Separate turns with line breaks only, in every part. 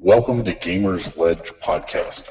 Welcome to Gamersledge Podcast,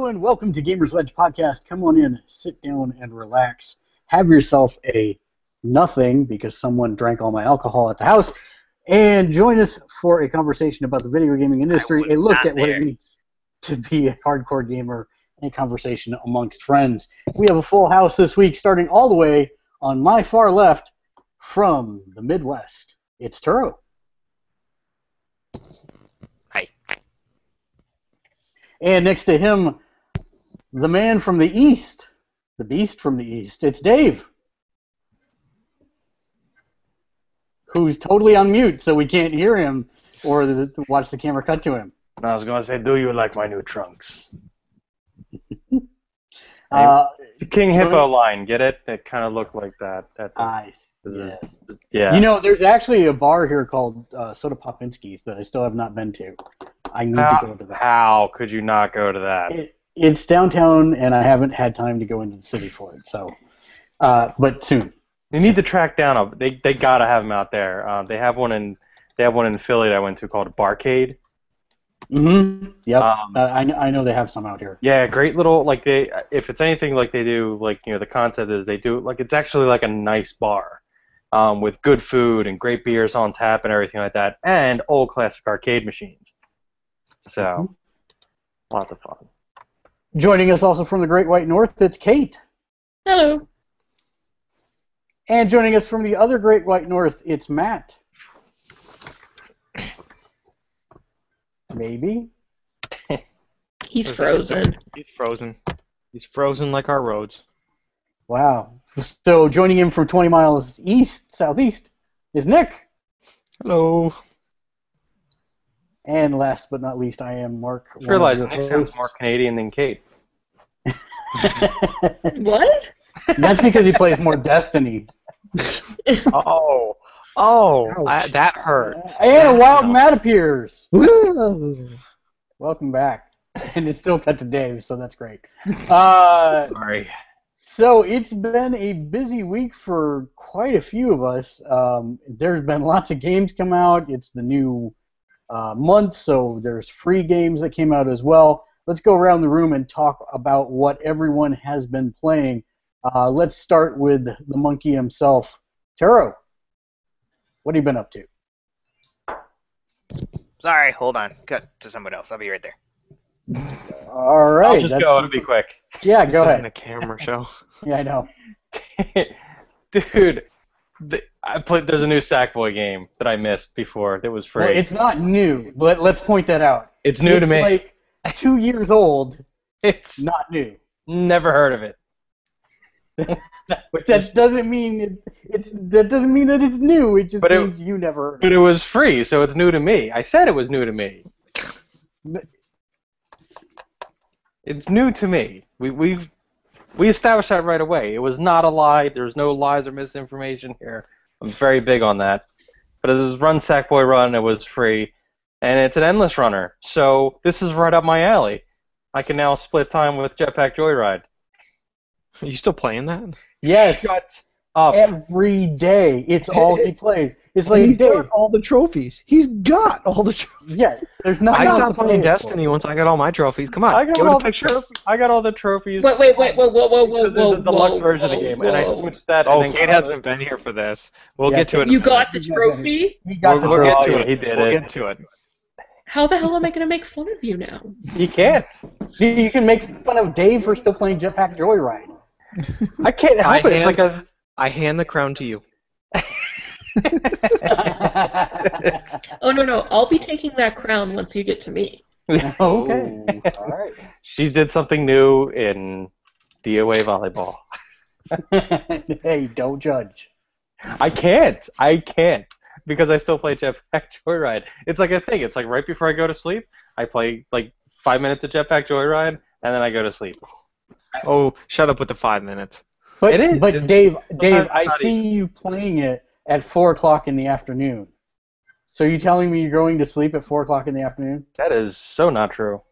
Hello and welcome to Gamersledge Podcast. Come on in, sit down, and relax. Have yourself a nothing because someone drank all my alcohol at the house, and join us for a conversation about the video gaming industry, a look at what it means to be a hardcore gamer, and a conversation amongst friends. We have a full house this week, starting all the way on my far left from the Midwest. It's Turo.
Hi.
And next to him, the man from the east, the beast from the east. It's Dave. Who's totally on mute, so we can't hear him or watch the camera cut to him.
I was going to say, do you like my new trunks?
Uh,
The King? Hippo line, get it? It kind of looked like that. At the,
nice.
this is- yeah.
You know, there's actually a bar here called uh, Soda Popinski's that I still have not been to. I need to go to that.
how could you not go to that?
It, it's downtown, and I haven't had time to go into the city for it. So, uh, but soon.
You need to track down a. They they gotta have them out there. Um, they have one in they have one in Philly that I went to called Barcade.
Mm-hmm. Yep.
Um,
uh, I, I know they have some out here.
Yeah, great little like they. If it's anything like they do, like you know, the concept is they do like it's actually like a nice bar, um, with good food and great beers on tap and everything like that, and old classic arcade machines. So, lots of fun.
Joining us also from the Great White North, it's Kate.
Hello.
And joining us from the other Great White North, it's Matt. Maybe.
He's frozen.
He's frozen. He's frozen like our roads.
Wow. So joining him from 20 miles east, southeast, is Nick.
Hello.
And last but not least, I am Mark.
I realize Nick
one of your
sounds more Canadian than Kate.
What?
That's because he plays more Destiny.
Oh. Oh. I, that hurt.
And a wild
No.
Matt appears.
Whoa.
Welcome back. And it's still cut to Dave, so that's great. Uh,
Sorry.
So it's been a busy week for quite a few of us. Um, there's been lots of games come out. It's the new uh, month, so there's free games that came out as well. Let's go around the room and talk about what everyone has been playing. Uh, let's start with the monkey himself, Taro. What have you been up to?
Sorry, hold on. Cut to someone else. I'll be right there.
All right,
I'll just
that's-
go. It'll be quick.
Yeah,
This
go
isn't
ahead.
a camera show.
Yeah, I know.
Dude, the, I played. There's a new Sackboy game that I missed before that was free.
Well, it's not new. Let, let's point that out.
It's new
it's
to me.
like two years old,
it's
not new.
never heard of it.
That doesn't mean it, it's that doesn't mean that it's new. It just
But it-
means you never.
but it was free, so it's new to me. I said it was new to me. It's new to me. We we we established that right away. It was not a lie. There's no lies or misinformation here. I'm very big on that. But it was Run Sackboy Run. It was free, and it's an endless runner. So this is right up my alley. I can now split time with Jetpack Joyride.
Are you still playing that?
Yes,
Shut up.
every day. It's all he plays. It's like
he's got all the trophies. He's got all the trophies.
Yeah, there's
I
nothing else to
stopped playing
it for.
Destiny once I got all my trophies. Come on,
I got
give
all
a
the
picture.
trophies. I got all the trophies.
Wait, wait, wait, whoa, whoa, whoa, whoa,
Because there's
whoa,
a deluxe
whoa,
version of the
whoa,
game, and I switched that.
Oh,
and
Kate hasn't been here for this. We'll
Yeah,
get to it.
You got the trophy?
He got
We'll-
the
we'll
We'll
get to
to
it.
it.
He did it.
we'll get to it.
How the hell am I going to make fun of you now?
You can't.
See, you can make fun of Dave for still playing Jetpack Joyride.
I can't
I
help it. It's
hand-
like a.
I hand the crown to you.
Oh no no, I'll be taking that crown once you get to me.
okay. All right.
She did something new in DOA volleyball.
hey, don't judge.
I can't. I can't because I still play Jetpack Joyride. It's like a thing. It's like right before I go to sleep, I play like five minutes of Jetpack Joyride, and then I go to sleep.
Oh, shut up with the five minutes.
But,
It is.
but
It's-
Dave, Dave, I
not
see you playing it at four o'clock in the afternoon. So you telling me you're going to sleep at four o'clock in the afternoon?
That is so not true.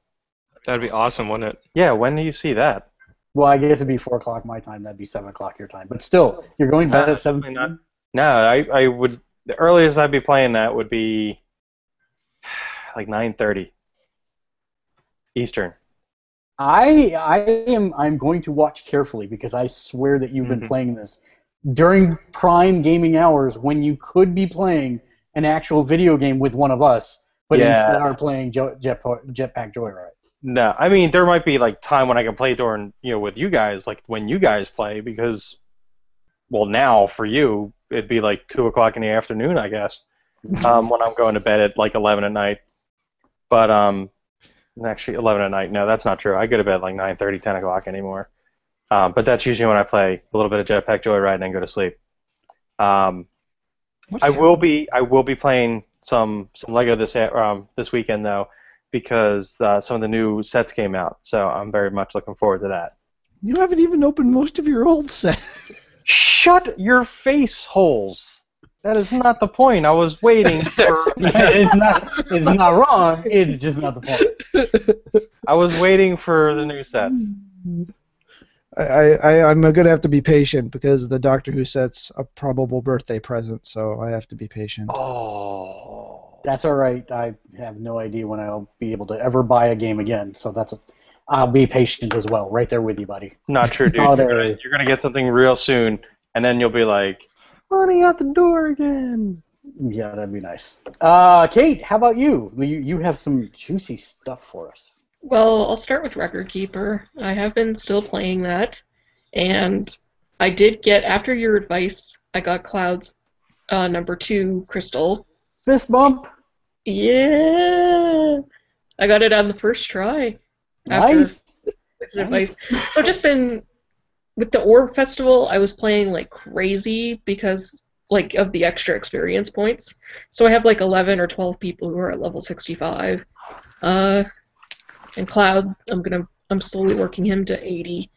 That'd be awesome, wouldn't it?
Yeah, when do you see that?
Well, I guess it'd be four o'clock my time. That'd be seven o'clock your time. But still, you're going to bed
Nah,
at seven.
not. No, I, I would. The earliest I'd be playing that would be like 9:30 Eastern.
I I am I'm going to watch carefully because I swear that you've been
Mhm.
playing this during prime gaming hours when you could be playing an actual video game with one of us, but
Yeah.
instead are playing jo- Jet, Jetpack Joyride.
No, I mean there might be like time when I can play during you know with you guys, like when you guys play, because well now for you it'd be like two o'clock in the afternoon, I guess, um, when I'm going to bed at like eleven at night. But um, actually eleven at night. No, that's not true. I go to bed like 9:30, 10 o'clock anymore. Um, but that's usually when I play a little bit of Jetpack Joyride and then go to sleep. Um, I will be I will be playing some some Lego this um, this weekend though because uh, some of the new sets came out. So I'm very much looking forward to that.
You haven't even opened most of your old set.
Shut your face holes. That is not the point. I was waiting for
it's not it's not wrong. It's just not the point.
I was waiting for the new sets.
I, I, I- I'm gonna have to be patient because the Doctor Who set's a probable birthday present, so I have to be patient.
Oh.
That's all right. I have no idea when I'll be able to ever buy a game again. So that's I'll be patient as well. Right there with you, buddy.
Not true, dude.
Oh,
You're gonna, you're gonna get something real soon, and then you'll be like, "Money out the door again."
Yeah, that'd be nice. Uh, Kate, how about you? You you have some juicy stuff for us.
Well, I'll start with Record Keeper. I have been still playing that, and I did get after your advice. I got Cloud's uh, number two crystal.
Fist bump.
Yeah, I got it on the first try. After
Nice.
It's advice. So I've just been with the Orb Festival. I was playing like crazy because like of the extra experience points. So I have like 11 or 12 people who are at level 65. Uh, and Cloud, I'm gonna I'm slowly working him to 80.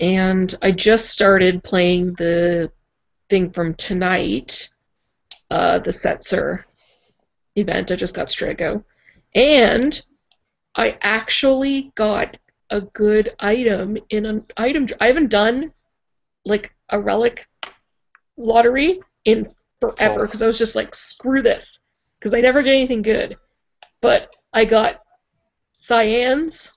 And I just started playing the thing from tonight, uh, the Setzer event. I just got Strago. And I actually got a good item in an item. I haven't done like a relic lottery in forever because I was just like, screw this, because I never get anything good. But I got Cyan's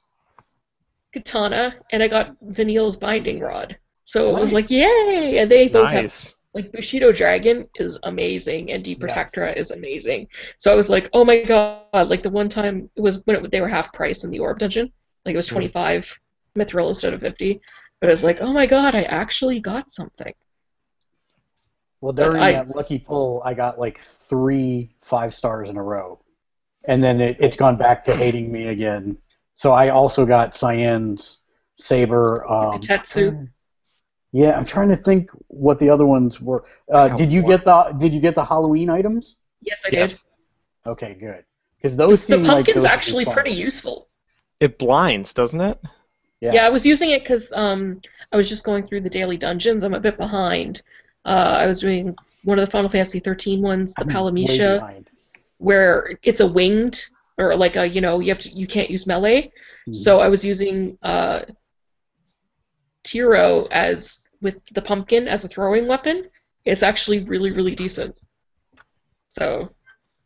katana and I got Vanille's binding rod. So it was like, yay! And they both have like Bushido Dragon is amazing and Deep Protectora is amazing. So I was like, oh my god! Like the one time it was when it, they were half price in the Orb Dungeon, like it was twenty five Mithril instead of fifty. But I was like, oh my god! I actually got something.
Well, during
I-
that lucky pull, I got like three five stars in a row, and then it, it's gone back to hating me again. So I also got Cyan's saber. Um,
Tetsu.
Yeah, I'm trying to think what the other ones were. Uh, did you get the Did you get the Halloween items?
Yes, I did.
Yes.
Okay, good. Because those
The
seem like
pumpkin's
those
actually pretty useful.
It blinds, doesn't it?
Yeah.
Yeah. I was using it because um, I was just going through the daily dungeons. I'm a bit behind. Uh, I was doing one of the Final Fantasy 13 ones, the
I'm Palamecia.
where it's a winged or like a you know you have to you can't use melee.
Mhm.
So I was using uh, Tyro as with the pumpkin as a throwing weapon. It's actually really really decent. So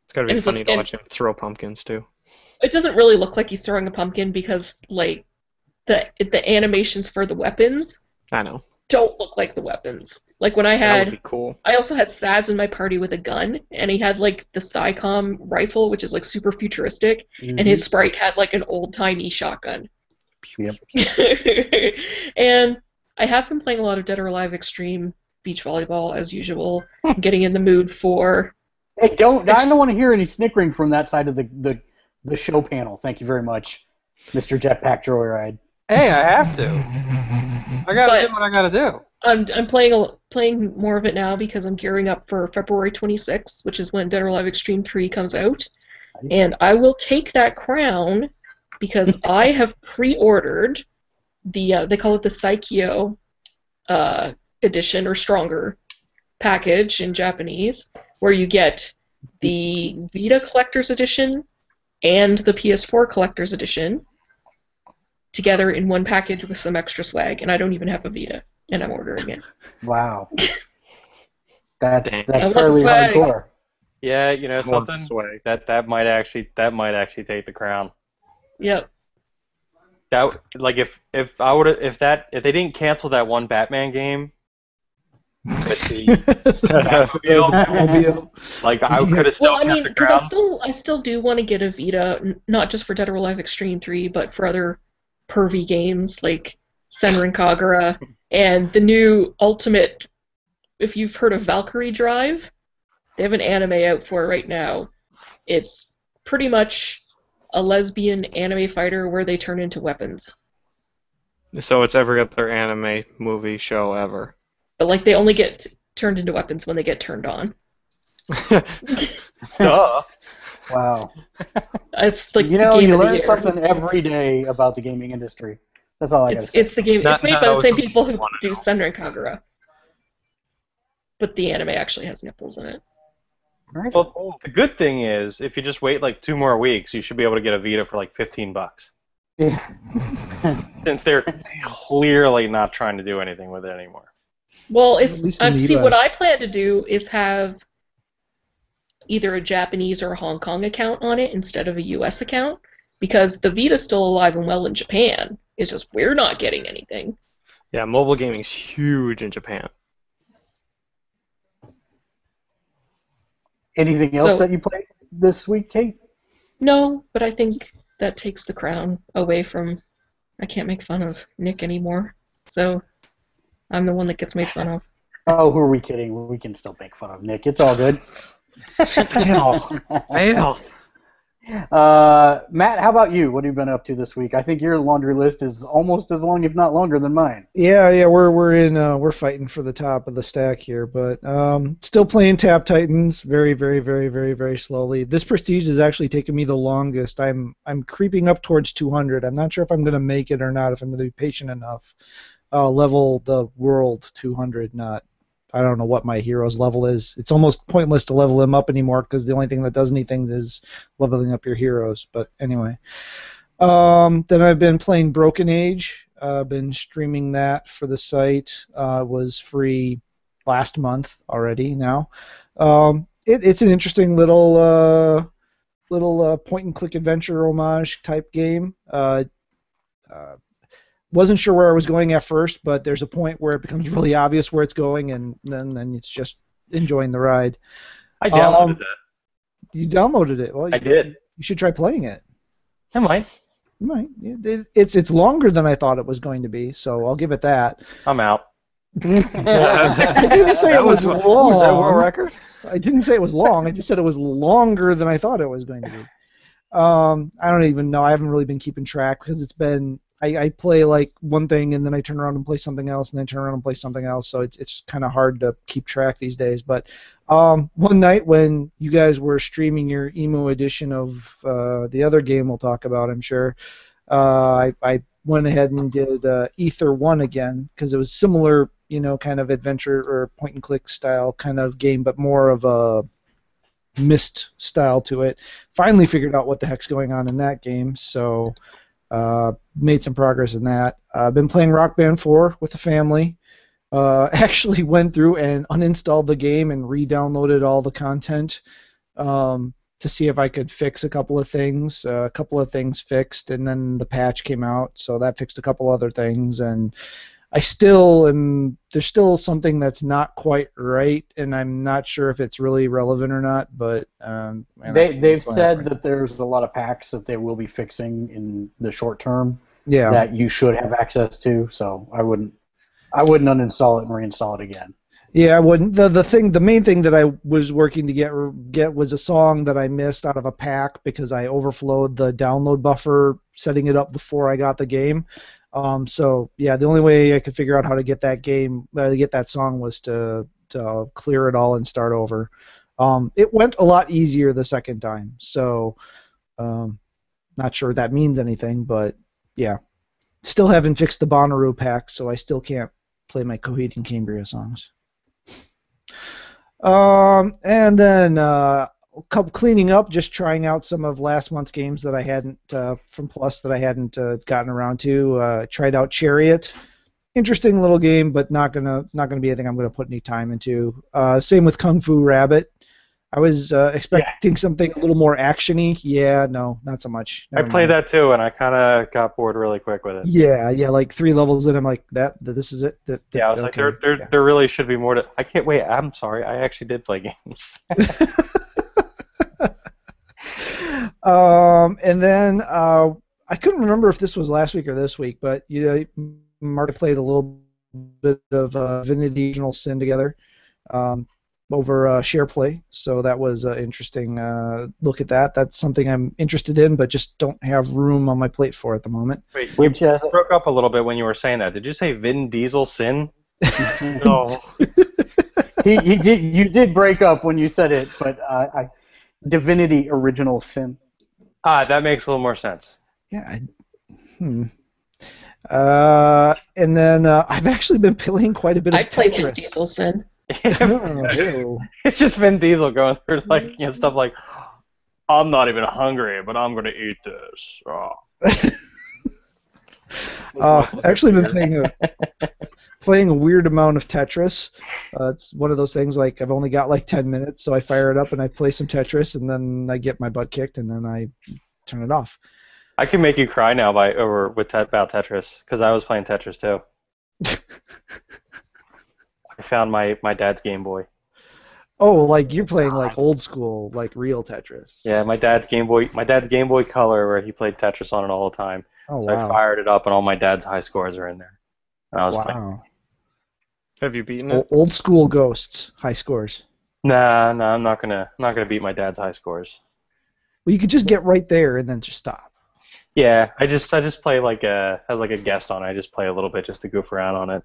It's gotta be
And it's a-
funny to
and-
watch him throw pumpkins too.
It doesn't really look like he's throwing a pumpkin because like the the animations for the weapons
I know.
don't look like the weapons. Like when I
That
had
would be cool.
I also had Sazh in my party with a gun, and he had like the SciCom rifle, which is like super futuristic, and his mhm. sprite had like an old timey shotgun.
Yep.
and I have been playing a lot of Dead or Alive Extreme beach volleyball as usual. getting in the mood for
Hey, don't I don't want to hear any snickering from that side of the the, the show panel. Thank you very much, Mr. Jetpack Joyride.
Hey, I have to. I gotta
But-
do what I gotta do.
I'm I'm playing a, playing more of it now because I'm gearing up for February 26th, which is when Dead or Alive Extreme 3 comes out,
Nice.
and I will take that crown because I have pre-ordered the uh, they call it the Saikyo uh, edition or stronger package in Japanese, where you get the Vita Collector's Edition and the PS4 Collector's Edition together in one package with some extra swag, and I don't even have a Vita, and I'm ordering it.
Wow. That's that's
I want
fairly hardcore.
Yeah, you know something
swag.
that that might actually that might actually take the crown.
Yep.
That like if if I would if that if they didn't cancel that one Batman game, with the
Batmobile.
like I could have still
Well, I mean, because I still I still do want to get a Vita, not just for Dead or Alive Extreme 3, but for other pervy games like Senran Kagura and the new Ultimate. If you've heard of Valkyrie Drive, they have an anime out for it right now. It's pretty much a lesbian anime fighter where they turn into weapons.
So it's every other anime movie show ever.
But like they only get turned into weapons when they get turned on.
Duh.
Wow.
It's like
you
the
know,
game
you
of
learn something every day about the gaming industry. That's all I gotta
It's
say.
it's the game.
Not-
it's made by the same people who do
know.
Senran Kagura. But the anime actually has nipples in it.
Right?
Well, the good thing is, if you just wait like two more weeks, you should be able to get a Vita for like 15 bucks.
Yeah.
Since they're clearly not trying to do anything with it anymore.
Well,
At
if um,
the
see what I plan to do is have either a Japanese or a Hong Kong account on it instead of a U.S. account because the Vita's still alive and well in Japan. It's just we're not getting anything.
yeah, mobile gaming's huge in Japan.
Anything else
So-
that you played this week, Kate?
No, but I think that takes the crown away from. I can't make fun of Nick anymore, so I'm the one that gets made fun of.
Oh, who are we kidding? We can still make fun of Nick. It's all good.
Fail.
Uh, Matt, how about you? What have you been up to this week? I think your laundry list is almost as long, if not longer, than mine.
Yeah, yeah, we're we're in uh, we're fighting for the top of the stack here, but um, still playing Tap Titans very, very, very, very, very slowly. This prestige has actually taken me the longest. I'm I'm creeping up towards 200. I'm not sure if I'm going to make it or not. If I'm going to be patient enough, uh, level the world 200. Not I don't know what my hero's level is. It's almost pointless to level him up anymore because the only thing that does anything is leveling up your heroes. But anyway. Um, then I've been playing Broken Age. Uh, been streaming that for the site. Uh, was free last month already. Now, um, it, it's an interesting little uh, little uh, point and click adventure homage type game. Wasn't sure where I was going at first, but there's a point where it becomes really obvious where it's going, and then then it's just enjoying the ride.
I downloaded
Um,
that.
You downloaded it. Well, you,
I did.
You should try playing it.
I might.
You might. It's it's longer than I thought it was going to be, so I'll give it that.
I'm out.
I didn't say it was
Was that world
long.
record?
I didn't say it was long. I just said it was longer than I thought it was going to be. Um, I don't even know. I haven't really been keeping track because it's been. I, I play like one thing and then I turn around and play something else and then turn around and play something else. So it's it's kind of hard to keep track these days. But um, one night when you guys were streaming your emo edition of uh, the other game we'll talk about, I'm sure. Uh, I, I went ahead and did uh, Ether One again because it was similar, you know, kind of adventure or point and click style kind of game, but more of a Myst style to it. Finally figured out what the heck's going on in that game, so uh, made some progress in that. I've been playing Rock Band 4 with the family. Uh, actually went through and uninstalled the game and re-downloaded all the content um, to see if I could fix a couple of things. Uh, a couple of things fixed, and then the patch came out, so that fixed a couple other things. And I still am. There's still something that's not quite right, and I'm not sure if it's really relevant or not. But um,
they they've said that there's a lot of packs that they will be fixing in the short term
yeah.
that you should have access to. So I wouldn't I wouldn't uninstall it and reinstall it again.
Yeah, I wouldn't. The the thing, the main thing that I was working to get get was a song that I missed out of a pack because I overflowed the download buffer setting it up before I got the game. Um, so yeah, the only way I could figure out how to get that game, uh, to get that song, was to to clear it all and start over. Um, it went a lot easier the second time, so um, not sure that means anything, but yeah, still haven't fixed the Bonnaroo pack, so I still can't play my Coheed and Cambria songs. Um, and then uh, cleaning up, just trying out some of last month's games that I hadn't uh, from Plus that I hadn't uh, gotten around to. Uh, tried out Chariot, interesting little game, but not gonna not gonna be anything I'm gonna put any time into. Uh, same with Kung Fu Rabbit. I was uh, expecting something a little more actiony. Yeah, no, not so much.
I
Never
played
mind.
that too, and I kind of got bored really quick with it.
Yeah, yeah, like three levels in. I'm like that. This is it. That, that-
Yeah, I was like, there, there,
yeah.
there really should be more to. I can't wait. I'm sorry. I actually did play games.
um, and then uh, I couldn't remember if this was last week or this week, but you know, Mark played a little bit of uh, Divinity Original Sin together um, over uh, SharePlay, so that was an interesting uh, look at that. That's something I'm interested in, but just don't have room on my plate for at the moment.
Wait, you
Which has
broke up a little bit when you were saying that. Did you say Vin Diesel sin?
No.
he, he did you did break up when you said it, but uh, I, Divinity Original Sin.
Ah, that makes a little more sense.
Yeah. I, hmm. Uh, and then uh, I've actually been playing quite a bit of
I played Vin Diesel Sin.
Oh,
it's just Vin Diesel going through like you know stuff like, I'm not even hungry, but I'm gonna eat this. Oh.
Uh, actually, been playing a playing a weird amount of Tetris. Uh, it's one of those things like I've only got like ten minutes, so I fire it up and I play some Tetris, and then I get my butt kicked, and then I turn it off.
I can make you cry now by over with te- about Tetris because I was playing Tetris too. I found my my dad's Game Boy.
Oh, like you're playing like old school, like real Tetris.
Yeah, my dad's Game Boy, my dad's Game Boy Color, where he played Tetris on it all the time.
Oh
So I fired it up, and all my dad's high scores are in there. And I was playing.
Wow.
Have you beaten
O-
it?
old school ghosts, high scores.
Nah, nah, I'm not gonna, I'm not gonna beat my dad's high scores.
Well, you could just get right there and then just stop.
Yeah, I just, I just play like a, as like a guest on. it. I just play a little bit just to goof around on it.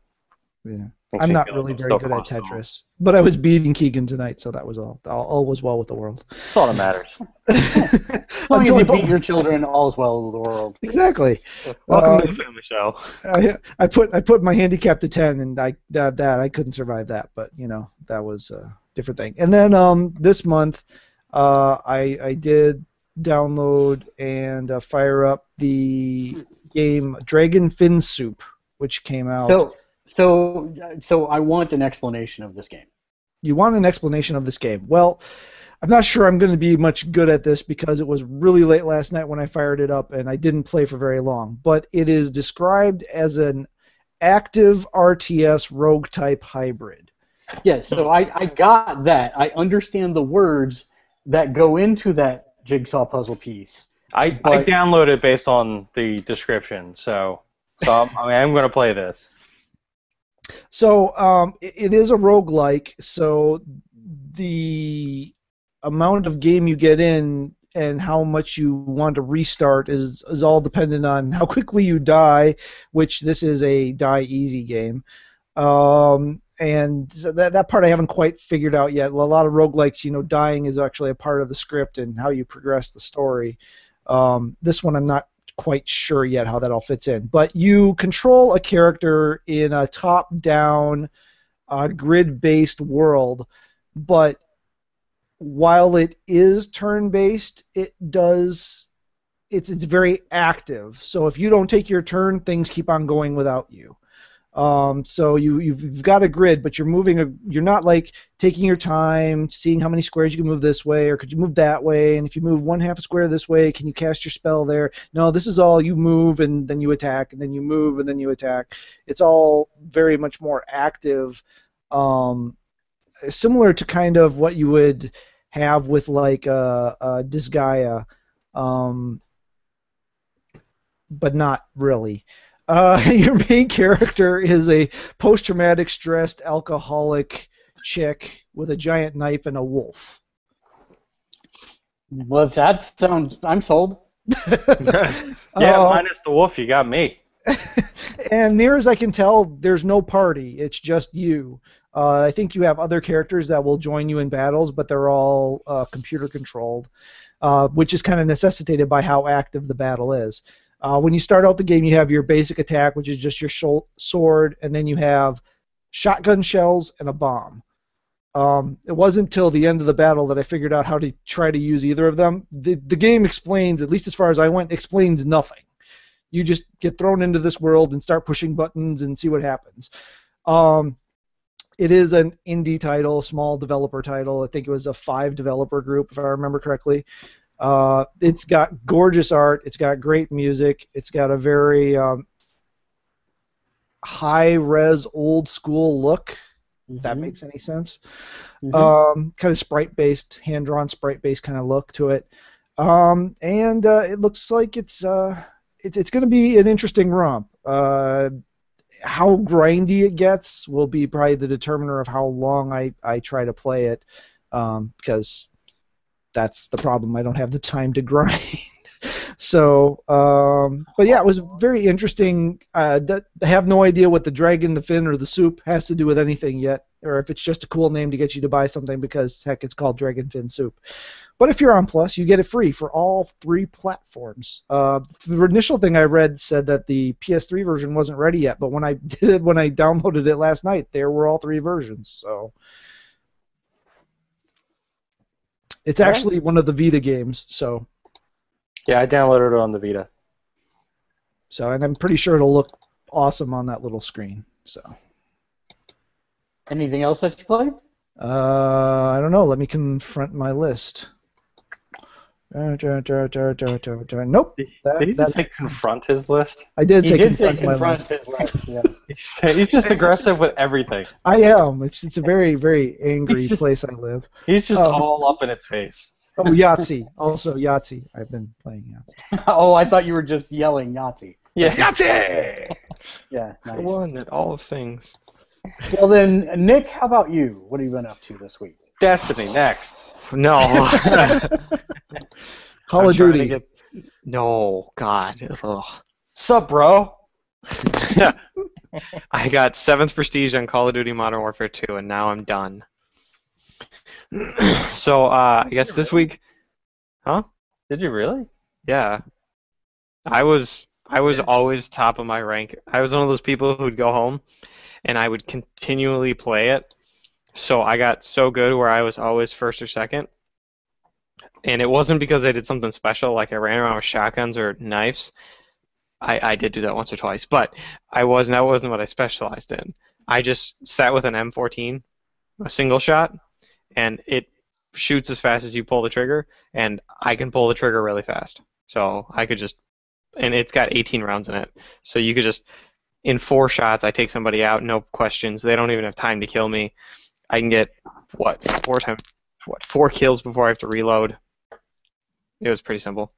Yeah. I'm not really very good at
close to.
Tetris, but I was beating Keegan tonight, so that was all. All, all was well with the world.
That's all that matters.
As long as
Until
you beat your children, all is well with the world.
exactly.
Welcome
Uh,
to the family show.
I, I put I put my handicap to ten, and I that, that I couldn't survive that, but you know that was a different thing. And then um this month, uh I I did download and uh, fire up the game Dragon Fin Soup, which came out.
So, so, so I want an explanation of this game.
you want an explanation of this game? Well, I'm not sure I'm going to be much good at this because it was really late last night when I fired it up and I didn't play for very long. But it is described as an active RTS rogue type hybrid.
Yeah, so I, I got that. I understand the words that go into that jigsaw puzzle piece.
I, I
but-
downloaded it based on the description, so, so I'm, I mean, I'm gonna play this.
So um, it, it is a roguelike, so the amount of game you get in and how much you want to restart is, is all dependent on how quickly you die, which this is a die easy game. Um, and so that, that part I haven't quite figured out yet. A lot of roguelikes, you know, dying is actually a part of the script and how you progress the story. Um, this one I'm not quite sure yet how that all fits in. But you control a character in a top-down, uh, grid-based world, but while it is turn-based, it does it's it's very active. So if you don't take your turn, things keep on going without you. Um, so you you've, got a grid, but you're moving a you're not like taking your time, seeing how many squares you can move this way, or could you move that way? And if you move one half a square this way, can you cast your spell there? No, this is all you move and then you attack, and then you move and then you attack. It's all very much more active, um, similar to kind of what you would have with like uh, uh, Disgaea, um, but not really. Uh, your main character is a post-traumatic stressed alcoholic chick with a giant knife and a wolf.
Well, that sounds. I'm sold.
Yeah,
Uh,
minus the wolf, you got me.
and near as I can tell, there's no party. It's just you. Uh, I think you have other characters that will join you in battles, but they're all uh, computer controlled, uh, which is kind of necessitated by how active the battle is. Uh, when you start out the game, you have your basic attack, which is just your shol- sword, and then you have shotgun shells and a bomb. Um, it wasn't until the end of the battle that I figured out how to try to use either of them. The, the game explains, at least as far as I went, explains nothing you just get thrown into this world and start pushing buttons and see what happens. Um, it is an indie title, small developer title. I think it was a five developer group, if I remember correctly. Uh, it's got gorgeous art. It's got great music. It's got a very um, high res, old school look. If that
Mhm.
makes any sense
Mhm.
um, kind of sprite based, hand drawn sprite based kind of look to it. Um, and uh, it looks like it's uh, it's it's going to be an interesting romp. Uh, how grindy it gets will be probably the determiner of how long I, I try to play it, um, because that's the problem. I don't have the time to grind. so, um, but yeah, it was very interesting. Uh, that, I have no idea what the dragon, the fin, or the soup has to do with anything yet, or if it's just a cool name to get you to buy something because heck, it's called Dragon Fin Soup. But if you're on Plus, you get it free for all three platforms. Uh, the initial thing I read said that the PS3 version wasn't ready yet, but when I did it, when I downloaded it last night, there were all three versions. So it's
All right.
actually one of the Vita games. So
Yeah, I downloaded it on the Vita.
so, and I'm pretty sure it'll look awesome on that little screen. So
Anything else that you played?
uh, I don't know. Let me confront my list. Nope. That-
Did he
that-
just say confront his list?
I did
He
say
did say
confront my list.
his list. Yeah.
He's, he's just aggressive with everything.
I am. It's it's a very very angry
just-
place I live.
He's just
Oh.
all up in its face.
Oh, Yahtzee. Also Yahtzee. I've been playing Yahtzee.
oh, I thought you were just yelling Nazi.
Yeah.
Yahtzee.
Yeah,
The
nice.
one at all things.
Well then, Nick, how about you? What have you been up to this week?
Destiny next.
No.
Call of Duty.
get- No, God. Ugh.
Sup, bro?
I got seventh prestige on Call of Duty Modern Warfare 2, and now I'm done. so uh, I guess this week, huh?
Did you really?
Yeah, I was I was always top of my rank. I was one of those people who'd go home, and I would continually play it. So I got so good where I was always first or second. And it wasn't because I did something special, like I ran around with shotguns or knives. I, I did do that once or twice, but I wasn't. That wasn't what I specialized in. I just sat with an M14, a single shot, and it shoots as fast as you pull the trigger, and I can pull the trigger really fast. So I could just, and it's got 18 rounds in it, so you could just, in four shots, I take somebody out, no questions. They don't even have time to kill me. I can get what four times, what four kills before I have to reload. It was pretty simple.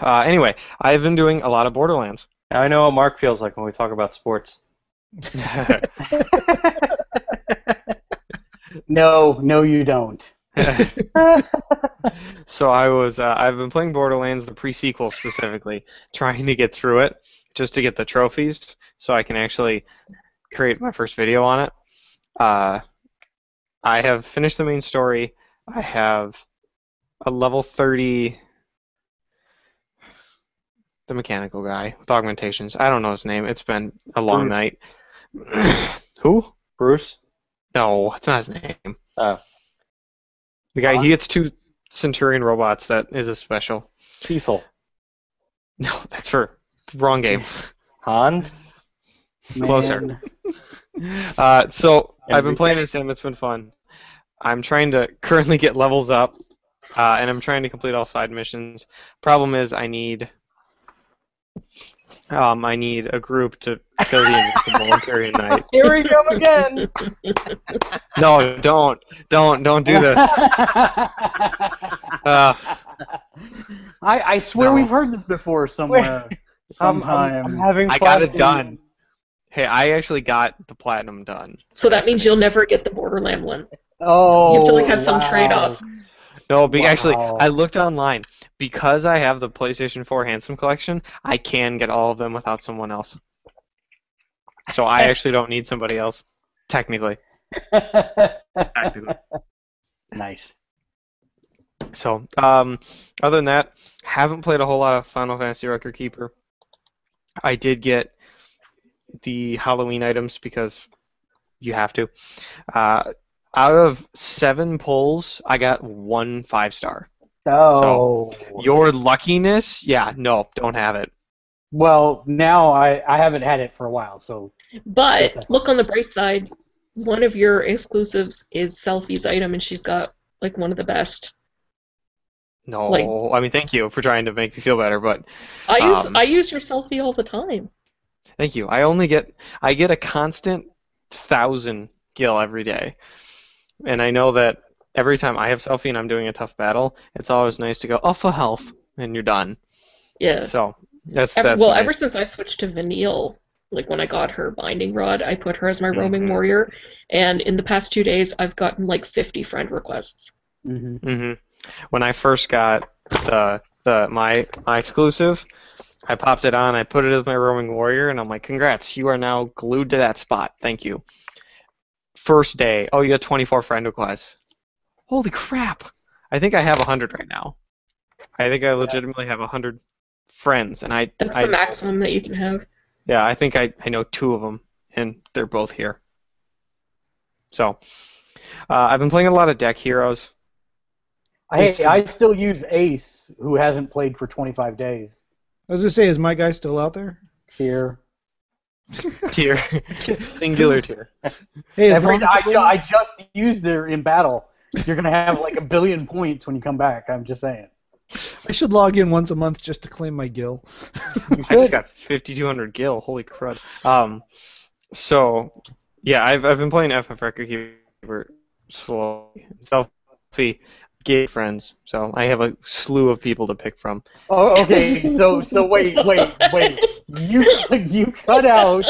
Uh, anyway, I've been doing a lot of Borderlands.
Now I know what Mark feels like when we talk about sports.
No, no, you don't.
so I was uh, I've been playing Borderlands the pre-sequel specifically, trying to get through it just to get the trophies so I can actually create my first video on it. Uh, I have finished the main story. I have a level 30 the mechanical guy with augmentations. I don't know his name. It's been a long
Bruce.
night. Who?
Bruce?
No, it's not his name.
Oh.
The guy,
Huh?
he gets two Centurion robots. That is a special.
Cecil.
No, that's for wrong game.
Hans?
Closer.
Man.
Uh, so I've been playing as him. It's been fun. I'm trying to currently get levels up, uh, and I'm trying to complete all side missions. Problem is, I need um, I need a group to kill the invincible and carry a knight.
Here we go again!
No, don't, don't, don't do this. Uh,
I, I swear
No.
we've heard this before somewhere.
I'm- I'm-
sometime.
I'm, having
I got it done. Hey, I actually got the platinum done.
So that means you'll never get the Borderland one.
oh,
You have to like have some trade-off.
No, be, actually, I looked online because I have the PlayStation 4 Handsome Collection. I can get all of them without someone else. So I actually don't need somebody else, technically. Technically.
Nice.
So, um, other than that, haven't played a whole lot of Final Fantasy Record Keeper. I did get the Halloween items because you have to. Uh, out of seven pulls, I got one five star.
Oh.
Your luckiness, yeah, no, don't have it.
well, now I I haven't had it for a while, so
But look on the bright side. One of your exclusives is Selphie's item, and she's got like one of the best.
No,
Like-
I mean, thank you for trying to make me feel better, but
I use
Um,
I use your Selphie all the time.
Thank you. I only get I get a constant thousand gil every day, and I know that every time I have Selphie and I'm doing a tough battle, it's always nice to go oh for health, and you're done.
Yeah.
So that's
Ever,
that's
well,
nice.
ever since I switched to Vanille, like when I got her binding rod, I put her as my roaming
Mhm.
warrior, and in the past two days, I've gotten like 50 friend requests.
hmm
hmm When I first got the the my my exclusive, I popped it on. I put it as my roaming warrior, and I'm like, "Congrats, you are now glued to that spot. Thank you." First day, oh, you got 24 friend requests. Holy crap! I think I have 100 right now. I think I legitimately have 100 friends, and I
That's
I
the maximum that you can have.
yeah, I think I I know two of them, and they're both here. So, uh, I've been playing a lot of deck heroes.
Hey, I still use Ace, who hasn't played for 25 days.
I was gonna say, is my guy still out there?
Here,
Tier, singular tier.
Hey,
Every, I, ju- I just used her in battle. You're gonna have like a billion points when you come back. I'm just saying.
I should log in once a month just to claim my gil.
You
I just got 5,200 gil. Holy crud. Um, so yeah, I've I've been playing FF Record Keeper slowly. Selphie gay friends. So I have a slew of people to pick from.
Oh, okay. So, so wait, wait, wait. You, you cut out,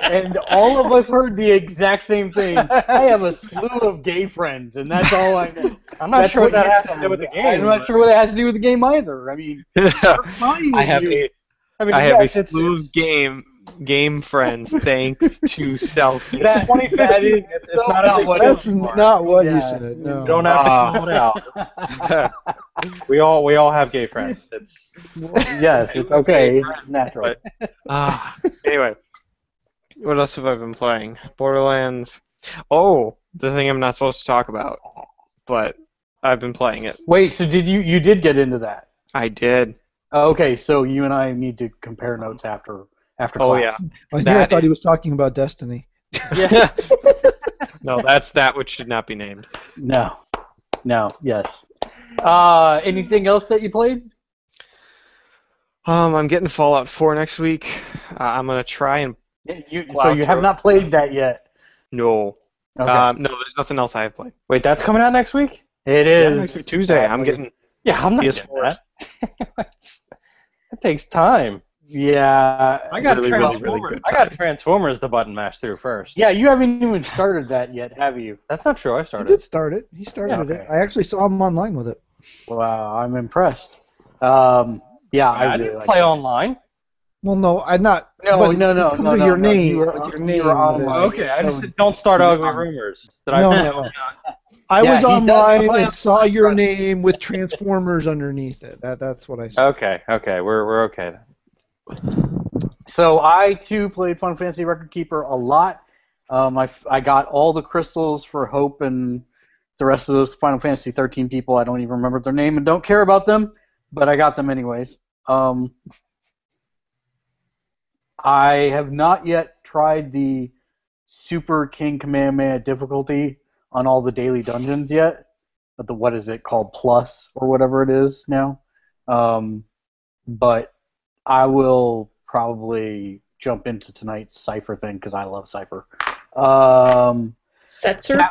and all of us heard the exact same thing. I have a slew of gay friends, and that's all I know.
I'm not
That's
sure what that has to do with the game.
I'm not sure what it has to do with the game either. I mean, we're
I have
you.
a
I mean,
I have a slew
it's,
of game game friends thanks to Selphie.
That- that is- it's, it's not a
what
That's
anymore.
not what
Yeah.
you said. No.
You don't have to
Ah.
call it out. We all we all have gay friends. It's
yes, it's okay. It's natural.
But- Ah, anyway, what else have I been playing? Borderlands. Oh, the thing I'm not supposed to talk about, but I've been playing it.
Wait, so did you you did get into that?
I did.
Okay, so you and I need to compare notes after after
Oh
class.
I, knew I
That
thought he was talking about Destiny.
yeah.
no, that's that which should not be named.
No. No. Yes. Uh, anything else that you played?
Um, I'm getting Fallout 4 next week. Uh, I'm gonna try and
You, so
Plow
you have not played that yet.
no.
Okay.
Um, no, there's nothing else I have played.
wait, that's coming out next week.
It is Yeah,
next week, Tuesday. I'm getting.
Yeah, I'm not
PS4.
getting that. That takes time.
Yeah.
I got
Really, really, really
Transformers.
good
I got Transformers to button mash through first.
Yeah, you haven't even started that yet, have you?
That's not true. I
He
started.
did start it. He started
Yeah,
it. I actually saw him online with it.
Wow, I'm impressed. Um, yeah, I,
I,
really
didn't
like
play
it.
online.
Well, no, I'm not.
No,
but
no, no, no, no,
your
no,
name.
you were-
with your
you
name.
were
with it.
online.
Okay, I just
So-
don't start ugly
Um,
rumors. Did
No,
I?
no, no. I
Yeah,
was
he
online and
on
saw your name with Transformers underneath it. That that's what I saw.
Okay, okay, we're we're okay.
So I too played Final Fantasy Record Keeper a lot. Um, I, I got all the crystals for Hope and the rest of those Final Fantasy 13 people. I don't even remember their name and don't care about them, but I got them anyways. Um, I have not yet tried the Super King Kamehameha difficulty on all the daily dungeons yet. But the what is it called Plus or whatever it is now. Um, but I will probably jump into tonight's Seifer thing because I love Seifer. Um,
Setzer?
Yeah.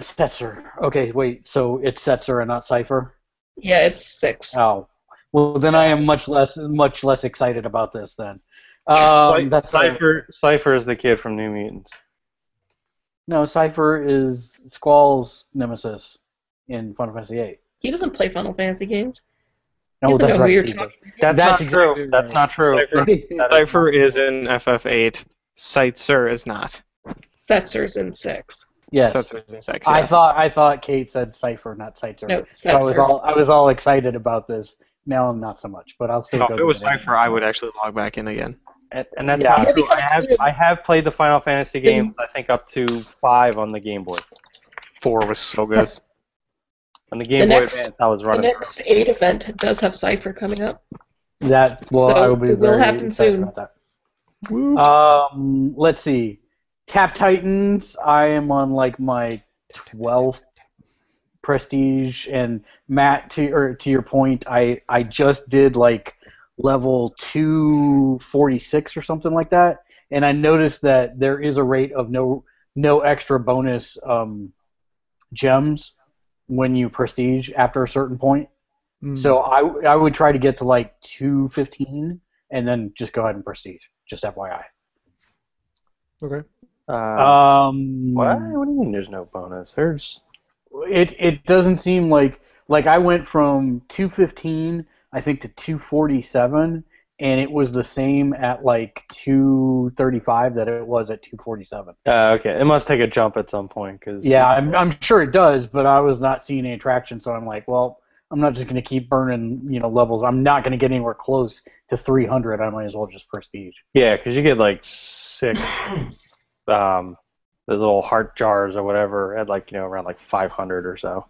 Setzer. Okay, wait. So it's Setzer and not Seifer.
Yeah, it's six.
Oh, Well, then I am much less much less excited about this. Then, um, that's
Cipher. Cipher is the kid from New Mutants.
no Seifer is Squall's nemesis in Final Fantasy VIII.
He doesn't play Final Fantasy games.
No, that's
know
right.
you're
he does.
talking
That's,
That's
not true.
exactly
That's not true.
Seifer,
That is
Seifer is in FF8. Setzer is not.
Setzer's in six.
yes,
Setzer's in six.
I
yes.
thought I thought Kate said Cipher, not Cipher.
No,
so I was all I was all excited about this. Now I'm not so much, but I'll still
No,
go.
if it was. Seifer, I would actually log back in again.
And, and that's
Yeah.
not true. I have. I have played the Final Fantasy games. I think up to five on the Game Boy.
Four was so good.
On the Game
The
Boy
next-
Advance, I was
The
running.
next eight event does have Seifer coming up.
That well,
So,
I will be
it will happen
excited
soon.
about that. Um, let's see. Tap Titans. I am on like my twelfth prestige, and Matt, to or to your point, I I just did like level two forty six or something like that, and I noticed that there is a rate of no no extra bonus um, gems when you prestige after a certain point.
Mm.
So I, I would try to get to like 215 and then just go ahead and prestige. Just FYI.
okay.
Uh,
Um,
what? What do you mean? There's no bonus? There's.
It it doesn't seem like like I went from 215 I think to 247 and it was the same at like 235 that it was at 247.
Uh, okay, it must take a jump at some point because.
Yeah, I'm I'm sure it does, but I was not seeing any traction, so I'm like, well, I'm not just going to keep burning, you know, levels. I'm not going to get anywhere close to 300. I might as well just prestige.
Yeah, because you get like six, um, those little heart jars or whatever at like you know around like 500 or so.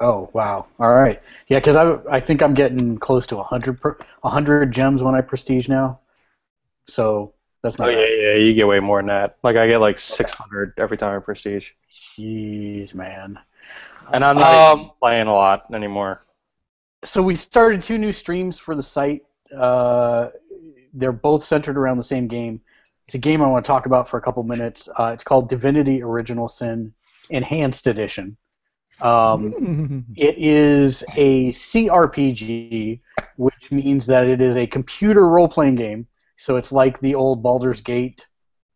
Oh wow! All right, yeah, because I I think I'm getting close to 100 per, 100 gems when I prestige now, so that's not
Oh yeah,
bad.
yeah, you get way more than that. Like I get like 600 every time I prestige,
Jeez, man.
and I'm not even
Um,
playing a lot anymore.
so we started two new streams for the site. Uh, they're both centered around the same game. It's a game I want to talk about for a couple minutes. Uh, it's called Divinity: Original Sin Enhanced Edition. Um, It is a CRPG, which means that it is a computer role-playing game. So it's like the old Baldur's Gate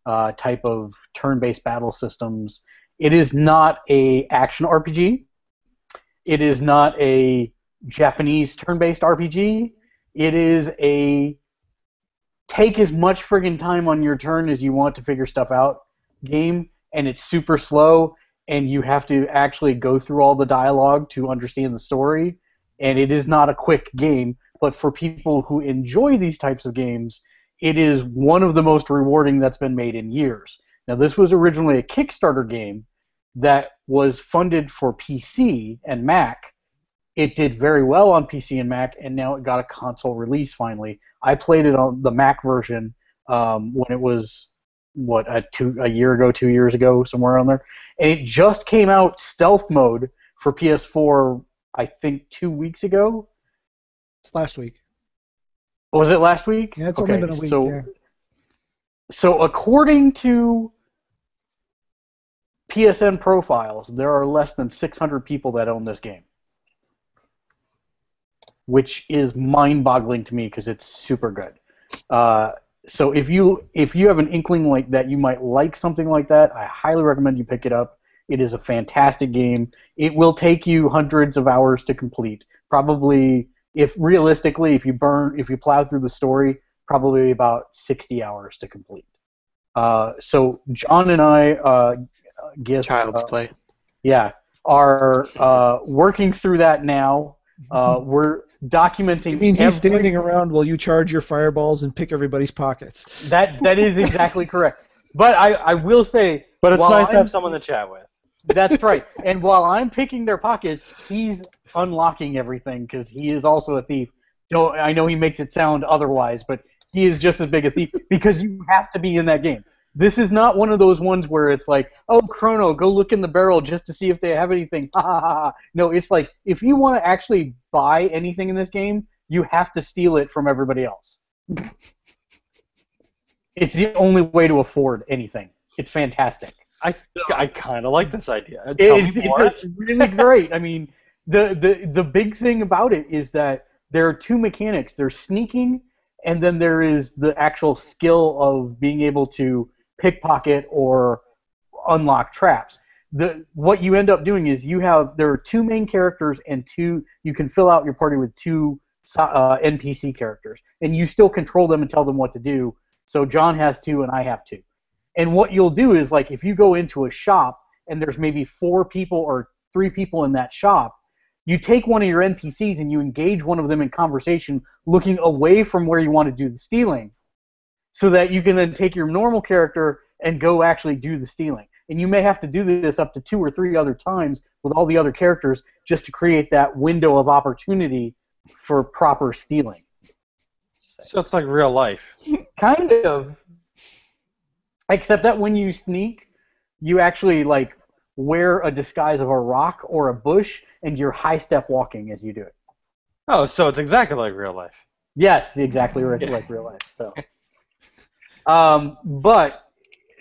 uh, type of turn-based battle systems. It is not a action RPG. It is not a Japanese turn-based RPG. It is a take as much friggin' time on your turn as you want to figure stuff out game, and it's super slow and you have to actually go through all the dialogue to understand the story. And it is not a quick game, but for people who enjoy these types of games, it is one of the most rewarding that's been made in years. Now, this was originally a Kickstarter game that was funded for PC and Mac. It did very well on PC and Mac, and now it got a console release finally. I played it on the Mac version um, when it was what a two a year ago, two years ago, somewhere around there and it just came out stealth mode for PS4. I think two weeks ago.
It's last week.
Was it last week?
Yeah, it's
okay,
only been a week.
So,
yeah.
so according to PSN profiles, there are less than 600 people that own this game, which is mind-boggling to me because it's super good. Uh, so if you if you have an inkling like that, you might like something like that. I highly recommend you pick it up. It is a fantastic game. It will take you hundreds of hours to complete. Probably, if realistically, if you burn, if you plow through the story, probably about 60 hours to complete. Uh, so John and I, uh, guess,
Child's
uh,
play.
yeah, are uh, working through that now. Uh, we're documenting.
I mean, he's
every-
standing around while you charge your fireballs and pick everybody's pockets.
That that is exactly correct. But I, I will say,
But it's nice to
I'm-
have someone to chat with.
That's right. And while I'm picking their pockets, he's unlocking everything because he is also a thief. Don't I know he makes it sound otherwise, but he is just as big a thief because you have to be in that game. This is not one of those ones where it's like, oh, Chrono, go look in the barrel just to see if they have anything. Ha ha ha. ha. No, it's like if you want to actually buy anything in this game, you have to steal it from everybody else. it's the only way to afford anything. It's fantastic.
I I kind of like this idea.
It's, it's really great. I mean, the, the the big thing about it is that there are two mechanics. There's sneaking, and then there is the actual skill of being able to pickpocket or unlock traps. The what you end up doing is you have there are two main characters and two you can fill out your party with two uh, NPC characters, and you still control them and tell them what to do. So John has two and I have two. And what you'll do is like if you go into a shop and there's maybe four people or three people in that shop, you take one of your NPCs and you engage one of them in conversation looking away from where you want to do the stealing so that you can then take your normal character and go actually do the stealing. And you may have to do this up to two or three other times with all the other characters just to create that window of opportunity for proper stealing.
So it's like real life.
Kind of. Except that when you sneak, you actually like wear a disguise of a rock or a bush and you're high step walking as you do it.
Oh, so it's exactly like real life.
Yes, exactly like real life. So, um, but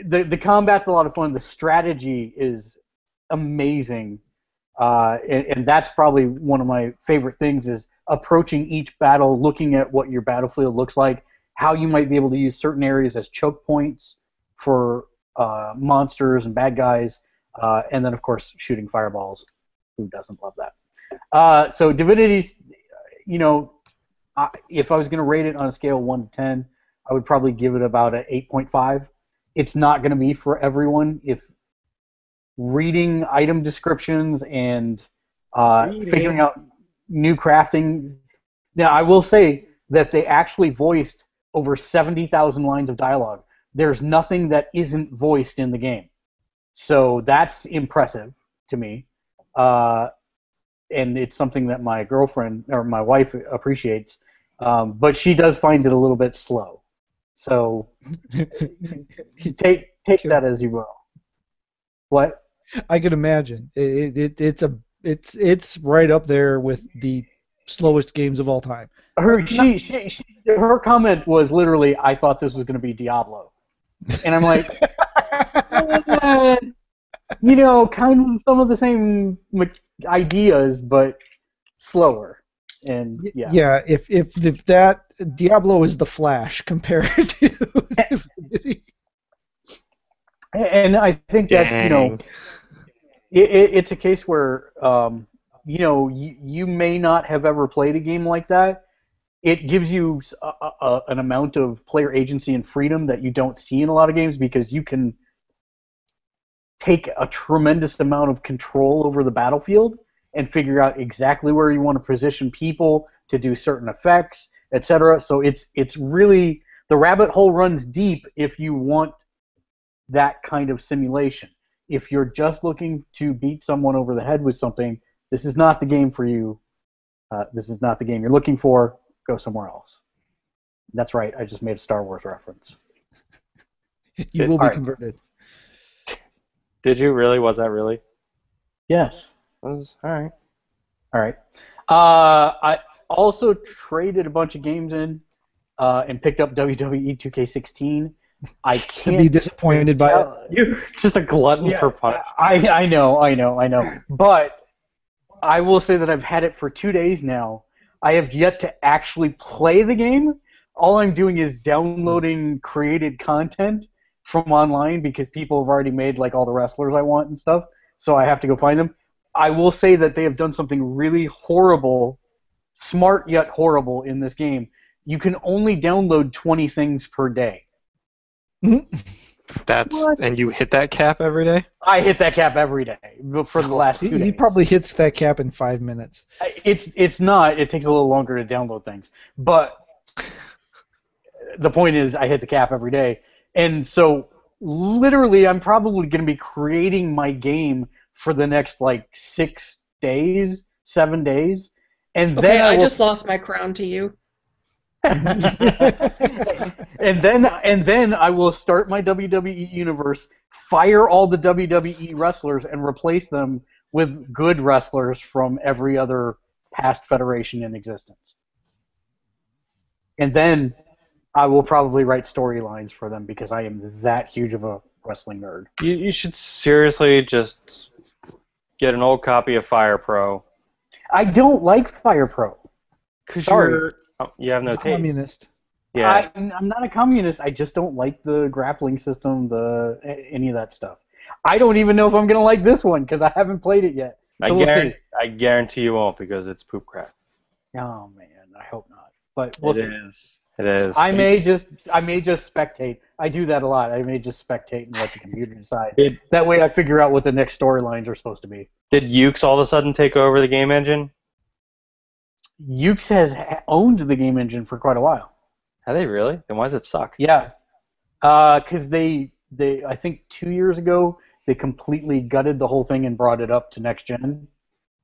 the the combat's a lot of fun. The strategy is amazing, uh, and, and that's probably one of my favorite things is approaching each battle, looking at what your battlefield looks like, how you might be able to use certain areas as choke points for uh, monsters and bad guys, uh, and then of course shooting fireballs. Who doesn't love that? Uh, so Divinity's, you know, I, if I was going to rate it on a scale one to ten, I would probably give it about an eight point five. It's not going to be for everyone. If reading item descriptions and uh, figuring out new crafting. Now, I will say that they actually voiced over 70,000 lines of dialogue. There's nothing that isn't voiced in the game. So that's impressive to me. Uh, and it's something that my girlfriend or my wife appreciates. Um, but she does find it a little bit slow. So take take that as you will. What?
I can imagine. It, it, it's a it's it's right up there with the slowest games of all time.
Her she, she, she her comment was literally, "I thought this was going to be Diablo," and I'm like, you know, kind of some of the same ideas, but slower. And yeah,
Yeah, if if if that Diablo is the Flash compared to
and I think that's you know, it, it, it's a case where um, you know you, you may not have ever played a game like that. It gives you s- a, a- a- an amount of player agency and freedom that you don't see in a lot of games because you can take a tremendous amount of control over the battlefield and figure out exactly where you want to position people to do certain effects, etc. So it's it's really the rabbit hole runs deep if you want that kind of simulation. If you're just looking to beat someone over the head with something, this is not the game for you. Uh, this is not the game you're looking for. Go somewhere else. That's right. I just made a Star Wars reference.
You will be
Alright.
converted.
Did you really? Was that really?
Yes.
Was all right.
All right. Uh, I also traded a bunch of games in uh, and picked up WWE 2K16. I can't
be disappointed by it.
You're just a glutton
Yeah,
for punch.
I I know, I know, I know. But I will say that I've had it for two days now. I have yet to actually play the game. All I'm doing is downloading created content from online because people have already made like all the wrestlers I want and stuff. So I have to go find them. I will say that they have done something really horrible, smart yet horrible in this game. You can only download 20 things per day.
That's and you hit that cap every day.
I hit that cap every day for the last two
He,
days.
he probably hits that cap in five minutes.
It's it's not. It takes a little longer to download things, but the point is, I hit the cap every day, and so literally, I'm probably going to be creating my game for the next like six days, seven days, and
Okay,
then
I
will-
just lost my crown to you.
and then and then I will start my WWE universe, fire all the WWE wrestlers, and replace them with good wrestlers from every other past federation in existence. And then I will probably write storylines for them because I am that huge of a wrestling nerd.
You, you should seriously just get an old copy of Fire Pro.
I don't like Fire Pro.
Because
Sorry.
you're oh, you have no
He's a communist.
Yeah.
I, I'm not a communist. I just don't like the grappling system, the any of that stuff. I don't even know if I'm gonna like this one because I haven't played it yet. So
I
we'll
guarantee,
see.
I guarantee you won't because it's poop crap.
Oh man, I hope not. But we'll
It
see.
is. It is.
I may just I may just spectate. I do that a lot. I may just spectate and let the computer decide.
Did
That way, I figure out what the next storylines are supposed to be.
did Yuke's all of a sudden take over the game engine?
Yuke's has owned the game engine for quite a while.
Have they really? Then why does it suck?
Yeah, because they they I think two years ago they completely gutted the whole thing and brought it up to next gen,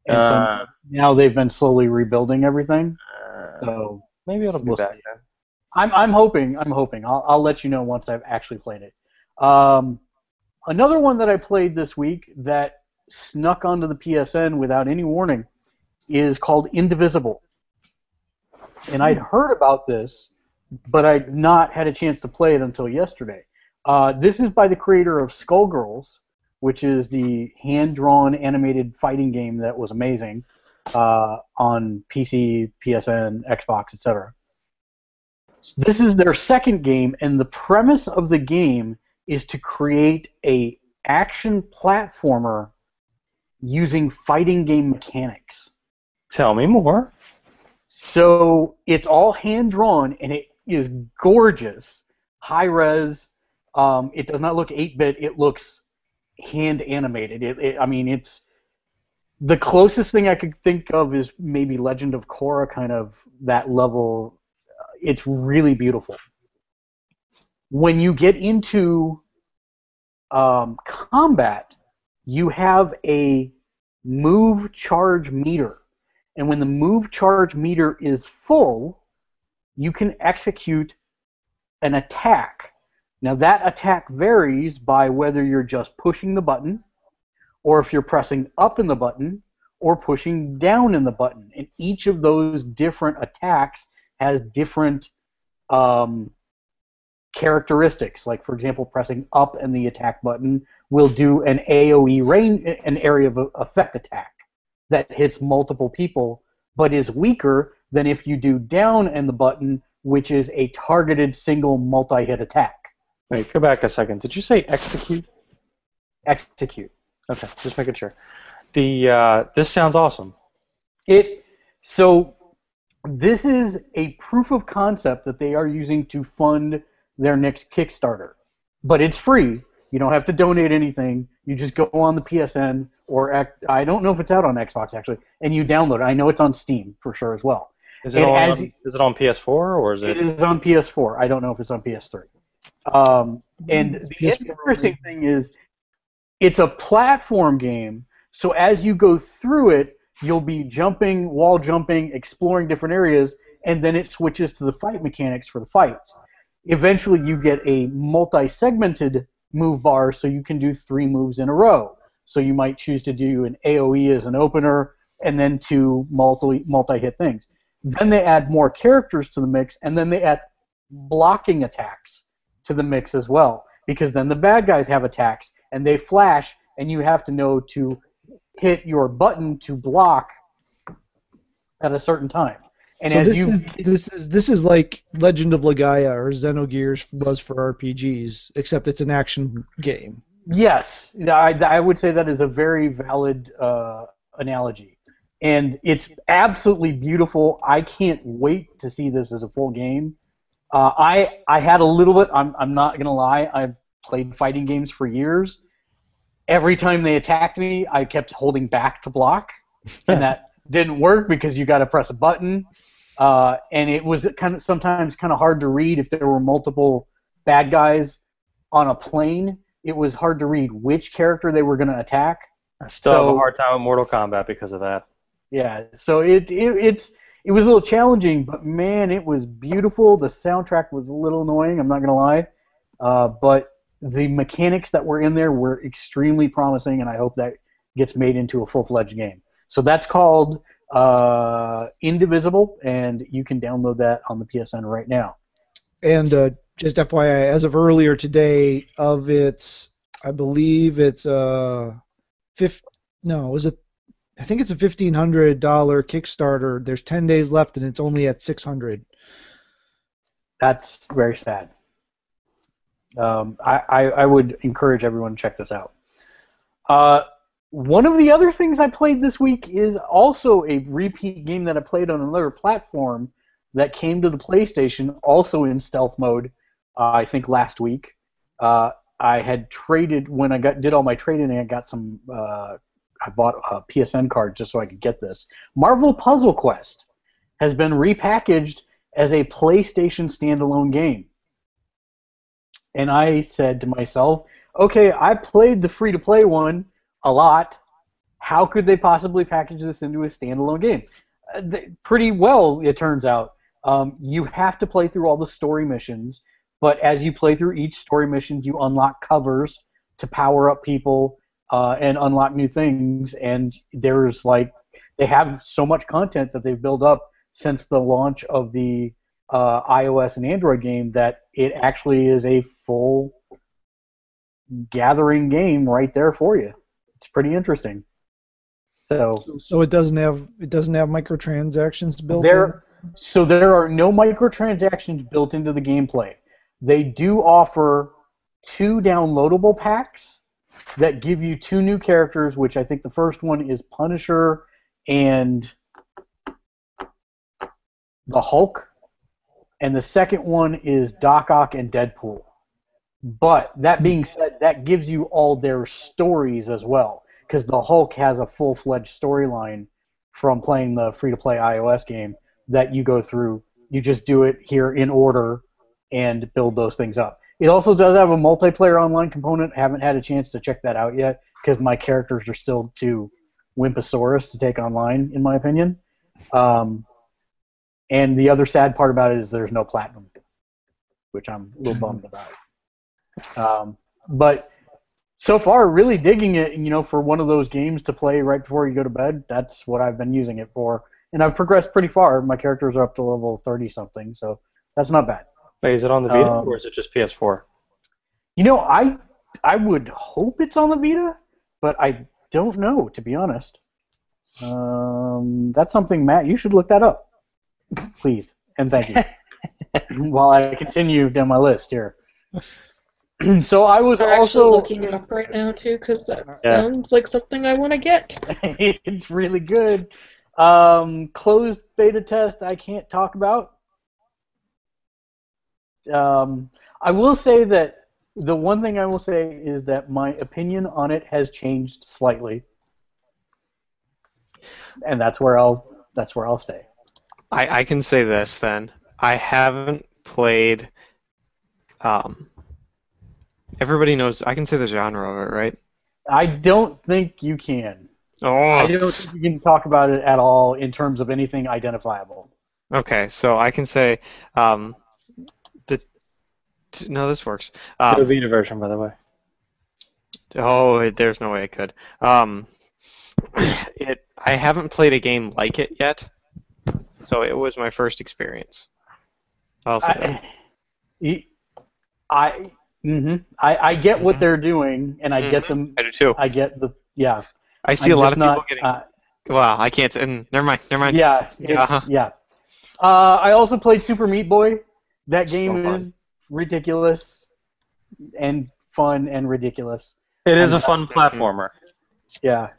and
Uh,
so now they've been slowly rebuilding everything.
uh,
So
maybe it'll be
we'll
back then.
I'm I'm hoping I'm hoping I'll I'll let you know once I've actually played it. Um, another one that I played this week that snuck onto the PSN without any warning is called Indivisible, and I'd heard about this, but I'd not had a chance to play it until yesterday. Uh, this is by the creator of Skullgirls, which is the hand-drawn animated fighting game that was amazing uh, on PC, PSN, Xbox, etc. This is their second game, and the premise of the game is to create a action platformer using fighting game mechanics.
Tell me more.
So it's all hand drawn, and it is gorgeous, high res. Um, it does not look 8-bit; it looks hand animated. It, it, I mean, it's the closest thing I could think of is maybe Legend of Korra, kind of that level. It's really beautiful. When you get into um, combat, you have a move charge meter. And when the move charge meter is full, you can execute an attack. Now, that attack varies by whether you're just pushing the button, or if you're pressing up in the button, or pushing down in the button. And each of those different attacks has different um, characteristics. Like, for example, pressing up and the attack button will do an AoE range, an area of effect attack that hits multiple people, but is weaker than if you do down and the button, which is a targeted single multi-hit attack.
Wait, go back a second. Did you say execute?
Execute.
Okay, just making sure. The uh, this sounds awesome.
It so this is a proof of concept that they are using to fund their next Kickstarter, but it's free. You don't have to donate anything. You just go on the PSN or I don't know if it's out on Xbox actually, and you download it. I know it's on Steam for sure as well.
Is it
And
on?
as-
is it on PS4 or is
It
it?
is on PS4. I don't know if it's on PS3. Um, and the
PS4
interesting thing is, it's a platform game. So as you go through it, you'll be jumping, wall jumping, exploring different areas, and then it switches to the fight mechanics for the fights. Eventually, you get a multi-segmented move bar, so you can do three moves in a row. So you might choose to do an AOE as an opener, and then two multi multi-hit things. Then they add more characters to the mix, and then they add blocking attacks to the mix as well. Because then the bad guys have attacks, and they flash, and you have to know to hit your button to block at a certain time. And
so
as
this
you
is this is this is like Legend of Legaia or Xenogears was for RPGs, except it's an action game.
Yes, I, I would say that is a very valid uh, analogy, and it's absolutely beautiful. I can't wait to see this as a full game. Uh, I I had a little bit. I'm I'm not gonna lie. I've played fighting games for years. Every time they attacked me, I kept holding back to block, and that didn't work because you got to press a button. Uh, and it was kind of sometimes kind of hard to read if there were multiple bad guys on a plane it was hard to read which character they were going to attack.
I still have a hard time with Mortal Kombat because of that.
Yeah, so it, it it's it was a little challenging, but man, it was beautiful. The soundtrack was a little annoying. I'm not going to lie, uh, but the mechanics that were in there were extremely promising, and I hope that gets made into a full-fledged game. So that's called uh, Indivisible, and you can download that on the PSN right now.
And uh, just FYI, as of earlier today, of its, I believe it's uh, fifth. No, was it I think it's a fifteen hundred dollar Kickstarter. There's ten days left, and it's only at six hundred.
That's very sad. Um, I, I, I would encourage everyone to check this out. Uh, one of the other things I played this week is also a repeat game that I played on another platform that came to the PlayStation, also in stealth mode. Uh, I think last week. Uh, I had traded when I got did all my trading. I got some. Uh, I bought a PSN card just so I could get this. Marvel Puzzle Quest has been repackaged as a PlayStation standalone game. And I said to myself, okay, I played the free to play one a lot. How could they possibly package this into a standalone game? Uh, th- pretty well, it turns out. Um, you have to play through all the story missions, but as you play through each story missions, you unlock covers to power up people uh, and unlock new things. And there's like, they have so much content that they've built up since the launch of the uh, iOS and Android game that it actually is a full gathering game right there for you. It's pretty interesting. So
So it doesn't have it doesn't have microtransactions built in.
there, so there are no microtransactions built into the gameplay. They do offer two downloadable packs that give you two new characters, which I think the first one is Punisher and the Hulk, and the second one is Doc Ock and Deadpool. But that being said, that gives you all their stories as well, because the Hulk has a full-fledged storyline from playing the free-to-play iOS game that you go through. You just do it here in order and build those things up. It also does have a multiplayer online component. Haven't had a chance to check that out yet because my characters are still too wimposaurus to take online, in my opinion. Um, and the other sad part about it is there's no platinum, which I'm a little bummed about. Um, but so far, really digging it. You know, for one of those games to play right before you go to bed, that's what I've been using it for. And I've progressed pretty far. My characters are up to level 30 something, so that's not bad.
Wait, is it on the Vita
Um,
or is it just PS4?
You know, I I would hope it's on the Vita, but I don't know to be honest. Um, that's something, Matt. You should look that up, please, and thank you. While I continue down my list here. so I was
We're
also
actually looking it up right now too, because that sounds like something I want to get.
it's really good. Um, closed beta test I can't talk about. Um, I will say that the one thing I will say is that my opinion on it has changed slightly, and that's where I'll that's where I'll stay.
I, I can say this then. I haven't played. Um, everybody knows. I can say the genre of it, right?
I don't think you can.
Oh.
I don't think you can talk about it at all in terms of anything identifiable.
okay. So I can say um, the. t- No, this works.
the
Um,
Vita version, by the way.
oh, it- there's no way I could. Um, it. I haven't played a game like it yet, so it was my first experience. I'll say that.
I, y- I, mhm. I, I get what they're doing, and I get
Mhm.
them.
I do too.
I get the yeah.
I see
I'm
a lot of people
not,
getting.
Uh,
Wow, I can't. And never mind. Never mind.
yeah,
Yeah, uh-huh.
yeah. Uh, I also played Super Meat Boy. That game
fun.
is ridiculous and fun and ridiculous.
It is
I'm
a fun platformer.
Yeah,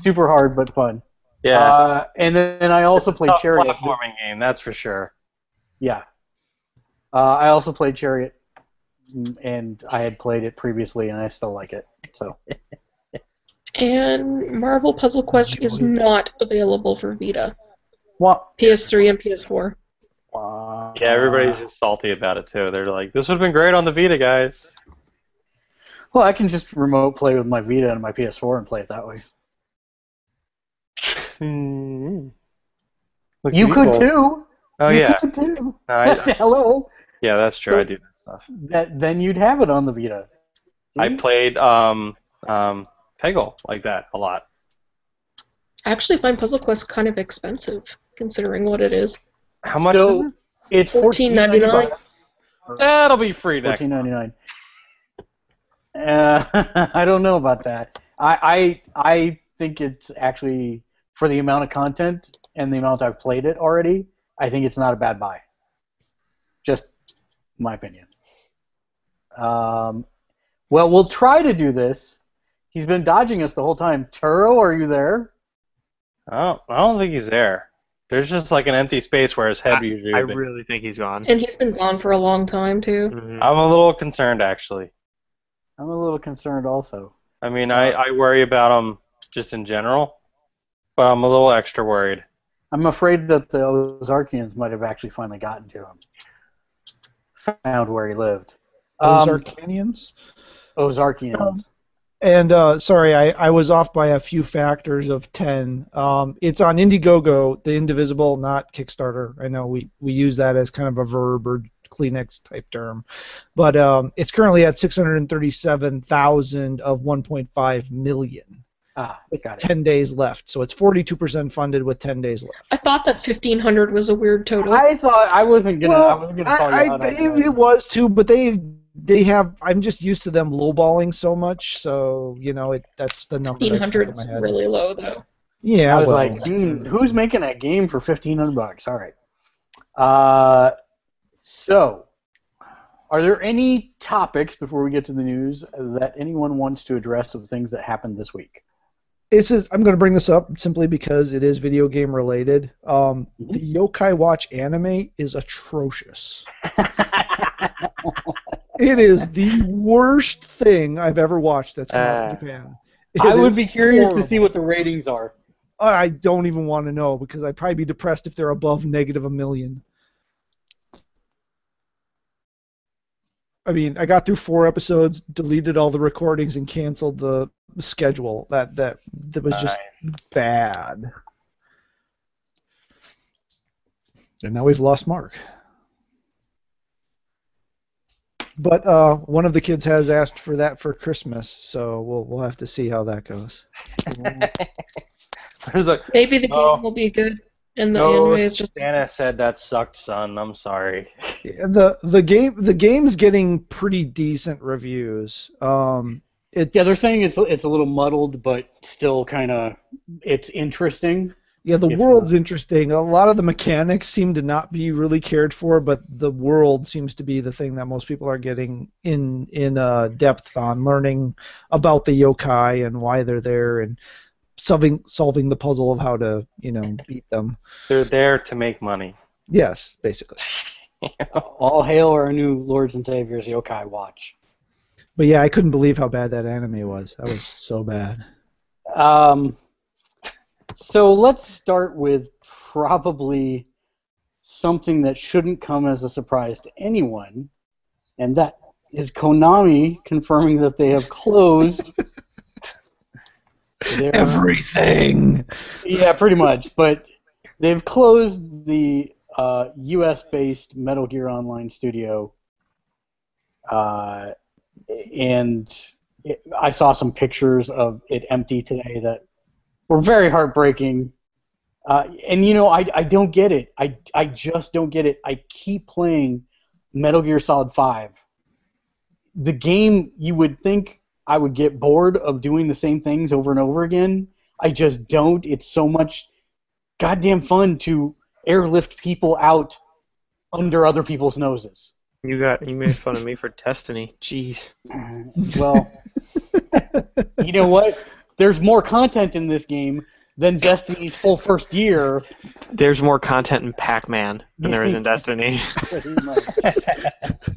super hard but fun.
Yeah.
Uh, and then I also
It's a
played
tough
Chariot.
platforming game, that's for sure.
Yeah. Uh, I also played Chariot, and I had played it previously, and I still like it. So
And Marvel Puzzle Quest is not available for Vita,
what?
PS3, and PS4.
Wow.
Yeah, everybody's just salty about it too. They're like, "This would have been great on the Vita, guys."
Well, I can just remote play with my Vita and my PS4 and play it that way.
Mm. Look
You could too.
Oh
you
yeah,
could too.
No, I-
Hello.
yeah, that's true. I do that stuff.
That then you'd have it on the Vita.
I played um um Peggle like that a lot.
I actually find Puzzle Quest kind of expensive, considering what it is.
How much
So-
is it?
It's
$14.99.
That'll be free next.
Fourteen ninety nine. Uh, I don't know about that. I, I I think it's actually for the amount of content and the amount I've played it already, I think it's not a bad buy. Just my opinion. Um, well, we'll try to do this. He's been dodging us the whole time. Tyro, are you there?
I don't, I don't think he's there. There's just like an empty space where his head usually.
Is I
would be.
really think he's gone.
And he's been gone for a long time too.
Mhm.
I'm a little concerned actually.
I'm a little concerned also.
I mean, I, I worry about him just in general, but I'm a little extra worried.
I'm afraid that the Ozarkians might have actually finally gotten to him. Found where he lived.
Those
Um,
are.
Ozarkians.
Um, And uh, sorry, I, I was off by a few factors of 10. Um, it's on Indiegogo, the Indivisible, not Kickstarter. I know we, we use that as kind of a verb or Kleenex type term. But um, it's currently at 637,000 of 1.5 million
ah,
with
got it.
10 days left. So it's 42% funded with 10 days left.
I thought that 1500 was a weird total.
I thought I wasn't gonna. I
Well,
wasn't gonna call
I,
you out
I, it, it was too, but they they have. I'm just used to them lowballing so much, so you know it. That's the number. that's
1500 is really low though.
Yeah,
I was
well,
like, hmm, who's making a game for fifteen hundred bucks? All right. Uh, so, are there any topics before we get to the news that anyone wants to address of the things that happened this week?
This is. I'm going to bring this up simply because it is video game related. Um,
Mhm.
the Yokai Watch anime is atrocious. It is the worst thing I've ever watched that's come out
Uh,
of Japan.
I would be curious
horrible.
to see what the ratings are.
I don't even want to know because I'd probably be depressed if they're above negative a million. I mean, I got through four episodes, deleted all the recordings, and canceled the schedule. That that that was just bad. And now we've lost Mark. But uh, one of the kids has asked for that for Christmas, so we'll we'll have to see how that goes.
Maybe the game
Oh.
will be good, and the
no,
anime is just.
Santa said that sucked, son. I'm sorry.
the the game the game's getting pretty decent reviews. Um, it's
Yeah, they're saying it's it's a little muddled, but still kind of it's interesting.
yeah the
if
world's interesting. A lot of the mechanics seem to not be really cared for, but the world seems to be the thing that most people are getting in in uh, depth on, learning about the yokai and why they're there and solving solving the puzzle of how to you know beat them.
They're there to make money.
Yes, basically.
All hail our new lords and saviors, Yokai Watch.
But yeah, I couldn't believe how bad that anime was. That was so bad.
Um, so let's start with probably something that shouldn't come as a surprise to anyone, and that is Konami confirming that they have closed. their-
Everything.
yeah, pretty much. But they've closed the uh, U.S.-based Metal Gear Online studio, uh, and it, I saw some pictures of it empty today that were very heartbreaking. Uh, and you know, I, I don't get it. I, I just don't get it. I keep playing Metal Gear Solid 5. The game, you would think I would get bored of doing the same things over and over again. I just don't. It's so much goddamn fun to airlift people out under other people's noses.
You got you made fun of me for Destiny. Jeez.
Well, you know what? There's more content in this game than Destiny's full first year.
There's more content in Pac-Man than there is in Destiny.
Pretty much.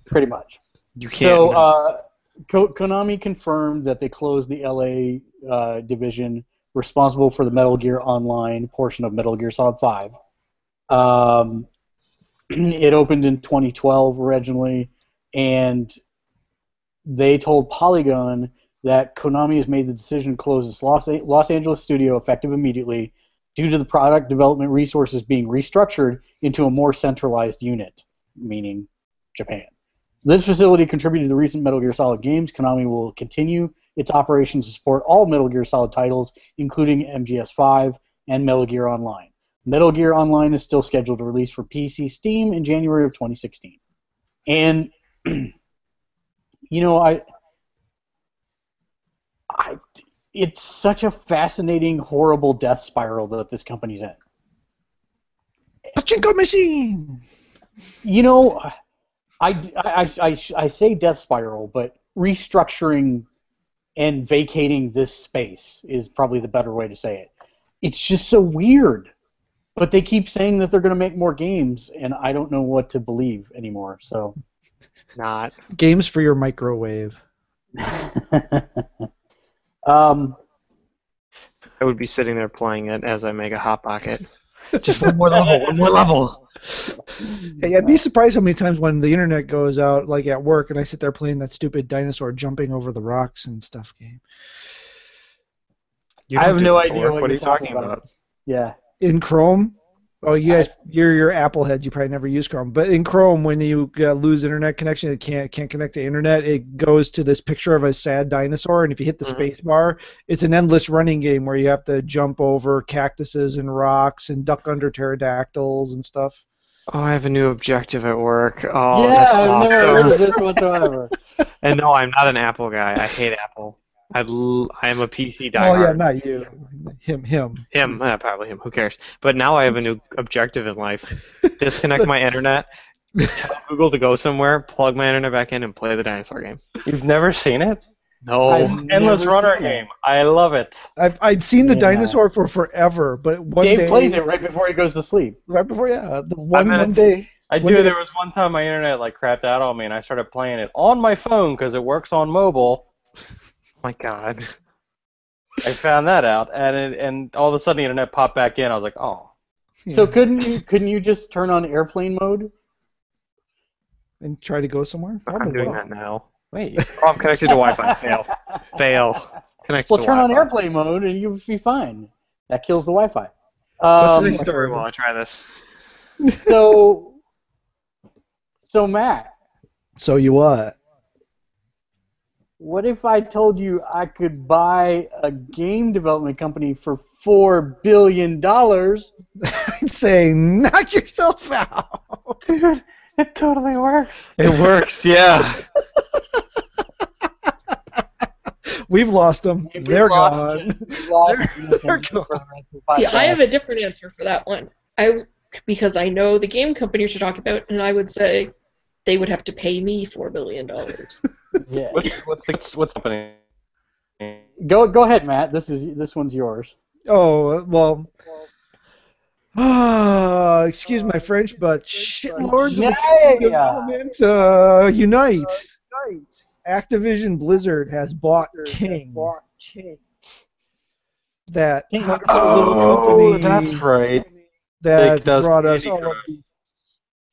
Pretty much.
You can't.
So, uh, Konami confirmed that they closed the LA uh, division responsible for the Metal Gear Online portion of Metal Gear Solid 5. Um, it opened in 2012 originally, and they told Polygon that Konami has made the decision to close its Los, Los Angeles studio effective immediately due to the product development resources being restructured into a more centralized unit, meaning Japan. This facility contributed to the recent Metal Gear Solid games. Konami will continue its operations to support all Metal Gear Solid titles, including MGS5 and Metal Gear Online. Metal Gear Online is still scheduled to release for PC Steam in January of 2016. And you know, I, I it's such a fascinating, horrible death spiral that this company's in.
Pachinko machine.
You know, I, I, I, I say death spiral, but restructuring and vacating this space is probably the better way to say it. It's just so weird. But they keep saying that they're going to make more games, and I don't know what to believe anymore. So,
Not.
Games for your microwave.
um,
I would be sitting there playing it as I make a hot pocket. Just one more level, one more level.
Hey, I'd be surprised how many times when the internet goes out, like at work, and I sit there playing that stupid dinosaur jumping over the rocks and stuff game.
I have no idea what
What are
you're
you talking
talking
about?
yeah.
In Chrome, oh, you guys, you're your Apple heads. You probably never use Chrome, but in Chrome, when you uh, lose internet connection, it can't can't connect to internet. It goes to this picture of a sad dinosaur, and if you hit the
Mhm.
space bar, it's an endless running game where you have to jump over cactuses and rocks and duck under pterodactyls and stuff.
Oh, I have a new objective at work. Oh,
yeah,
that's
I've never heard of this whatsoever.
and no, I'm not an Apple guy. I hate Apple. I, l- I am a PC
Oh yeah, not you, him, him.
him, probably him. Who cares? But now I have a new objective in life: disconnect my internet, tell Google to go somewhere, plug my internet back in, and play the dinosaur game.
You've never seen it?
No,
I've
oh,
Endless
Runner
it.
game. I love it.
I've I'd seen the
Yeah.
dinosaur for forever, but one
Dave
day,
plays it right before he goes to sleep.
right before yeah, the one one day.
I do.
did-
There was one time my internet like crapped out on me, and I started playing it on my phone because it works on mobile.
my God.
I found that out, and it, and all of a sudden the internet popped back in. I was like, oh,
So couldn't you couldn't you just turn on airplane mode?
and try to go somewhere.
I'm
Probably
doing
will.
that now.
wait.
Oh, I'm connected to Wi-Fi. Fail. Fail. Connected
Well,
to
turn on
Wi-Fi.
airplane mode and you'll be fine. That kills the Wi-Fi.
What's
Um,
the next story while I try this?
so, so Matt,
So you what?
What if I told you I could buy a game development company for four billion dollars?
I'd say knock yourself out.
Dude, it totally works.
It works. Yeah.
We've lost them.
We've
They're
lost
gone.
lost
They're- they're gone.
See, I have a different answer for that one. I because I know the game companies you're talking about, and I would say they would have to pay me four billion dollars.
Yeah.
What's what's the what's happening?
Go go ahead, Matt. This is this one's yours.
Oh well. Ah, excuse my French, but shitlords of the
Yeah.
game development uh, unite. Activision Blizzard has bought King. That
King.
wonderful little company
Oh, that's right.
that brought us all of
Crush.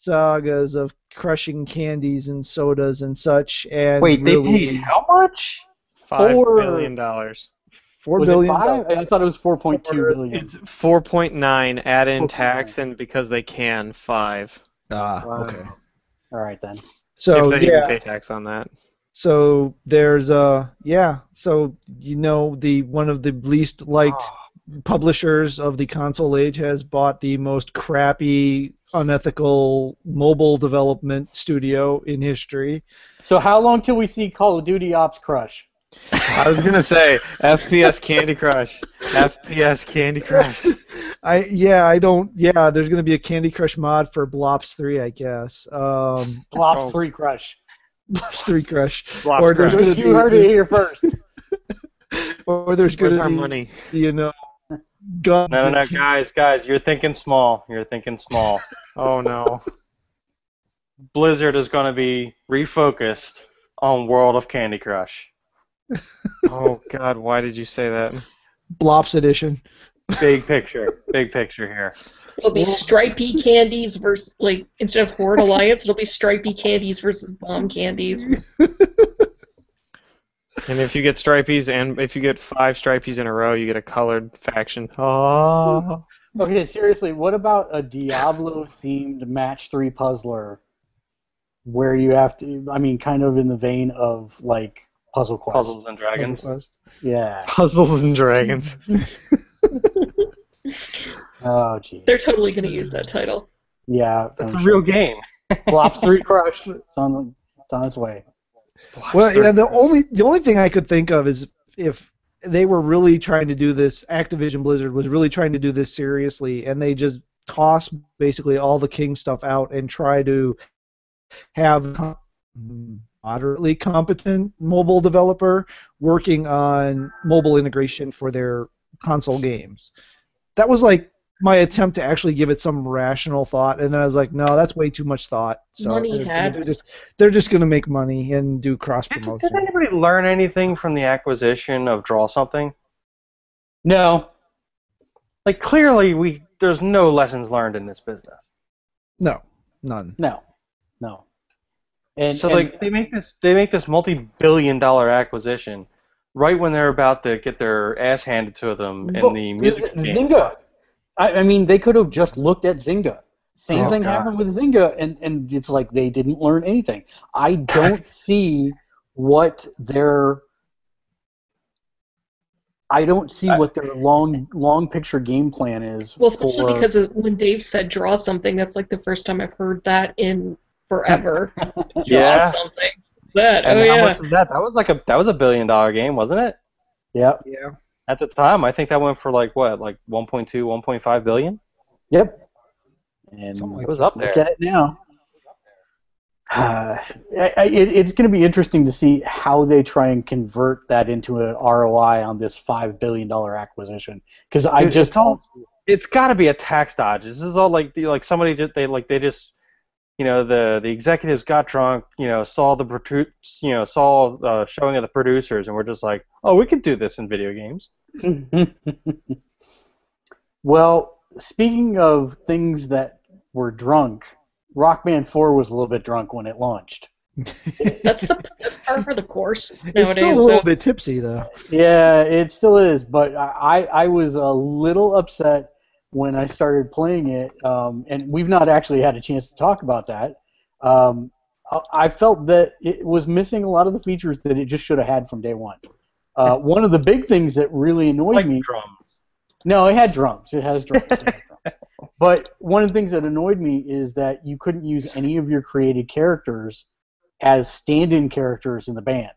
These sagas of crushing candies and sodas and such. And
Wait, they
really,
paid how much?
Five
Four-
billion dollars.
four
Was
billion
it five? I thought it was four point two billion.
It's four point nine. Add in
4.9.
tax and because they can five.
Ah,
Wow.
okay.
All right then.
So
if they
yeah,
pay tax on that.
so there's uh yeah, so you know the one of the least liked
Oh.
publishers of the console age has bought the most crappy, unethical mobile development studio in history.
So how long till we see Call of Duty Ops Crush?
I was gonna say FPS Candy Crush. FPS Candy Crush.
I yeah, I don't yeah, there's gonna be a Candy Crush mod for Blops three, I guess. Um
Blops
Oh.
Three Crush.
Blops three Crush.
Blops
Or there's
Crush.
gonna
You heard it here first.
Or there's gonna
our
be
money?
you know guns
No, no, no, guys, guys, you're thinking small. You're thinking small.
Oh no.
Blizzard is going to be refocused on World of Candy Crush.
Oh God, why did you say that?
Blops edition.
Big picture, big picture here.
It'll be stripy candies versus like instead of Horde Alliance, it'll be stripy candies versus bomb candies.
And if you get stripies and if you get five stripies in a row, you get a colored faction. Oh.
Okay, seriously, what about a Diablo themed match three puzzler where you have to I mean kind of in the vein of like Puzzle Quest.
Puzzles and Dragons.
Quest.
Yeah.
Puzzles and Dragons.
Oh gee.
They're totally going to use that title.
Yeah.
It's a
I'm
real game.
Flops three crush. It's on it's on its way.
Well, yeah, the only the only thing I could think of is if they were really trying to do this. Activision Blizzard was really trying to do this seriously, and they just toss basically all the King stuff out and try to have moderately competent mobile developer working on mobile integration for their console games. That was like my attempt to actually give it some rational thought, and then I was like, no, that's way too much thought. So
Money
they're,
heads.
they're just they're just going to make money and do cross promotion.
Did
promotion.
anybody learn anything from the acquisition of Draw Something?
No,
Like clearly, we there's no lessons learned in this business.
No, none.
no, no. And
so
and-
like they make this they make this multi-billion dollar acquisition right when they're about to get their ass handed to them in the music
Z-
game.
Zynga. I, I mean, they could have just looked at Zynga. Same
Oh,
thing
God.
happened with Zynga, and, and it's like they didn't learn anything. I don't see what their I don't see what their long long picture game plan is.
Well, especially
for-
because when Dave said draw something, that's like the first time I've heard that in forever. draw
Yeah.
something. That.
And
oh
how
yeah.
much was that? That was like a that was a billion dollar game, wasn't it?
Yep,
Yeah.
At the time, I think that went for like what, like 1.2, 1.5 billion.
yep. And
Something like
It was up
look
there.
at it now. Uh, I- I- it, it's going to be interesting to see how they try and convert that into an ROI on this five billion dollar acquisition. Because I just
it's, it's got to be a tax dodge. This is all like the, like somebody just they like they just you know the the executives got drunk, you know, saw the produ- you know saw uh, showing of the producers, and we're just like, oh, we could do this in video games.
well, speaking of things that were drunk, Rock Band 4 was a little bit drunk when it launched.
That's the that's par for the course
It's
nowadays.
still a little
though.
bit tipsy though.
Yeah, it still is, but I, I was a little upset when I started playing it, um, and we've not actually had a chance to talk about that. Um, I- I felt that it was missing a lot of the features that it just should have had from day one. Uh, one of the big things that really annoyed
Like
me.
drums.
No, it had drums. It has drums. It has drums. But one of the things that annoyed me is that you couldn't use any of your created characters as stand-in characters in the band,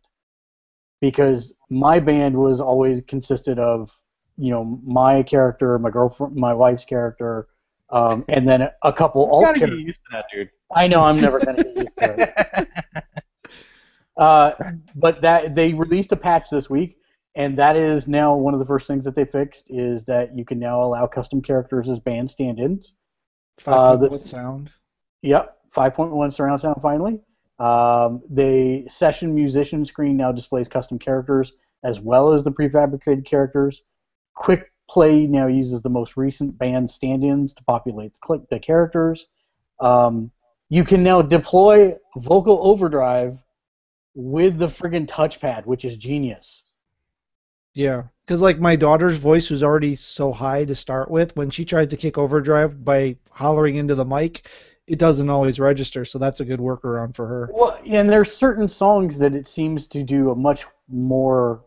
because my band was always consisted of, you know, my character, my girlfriend, my wife's character, um, and then a couple
You
alt
gotta get
characters.
used to that, dude.
I know I'm never gonna get used to it. Uh, but that they released a patch this week, and that is now one of the first things that they fixed is that you can now allow custom characters as band stand-ins.
Five
Uh,
people
the-
with sound.
Yep, 5.1 surround sound finally. Um, the session musician screen now displays custom characters as well as the prefabricated characters. Quick Play now uses the most recent band stand-ins to populate the, cl- the characters. Um, you can now deploy vocal overdrive with the friggin' touchpad, which is genius.
Yeah, because like my daughter's voice was already so high to start with. When she tried to kick overdrive by hollering into the mic, it doesn't always register. So that's a good workaround for her.
Well, and there's certain songs that it seems to do a much more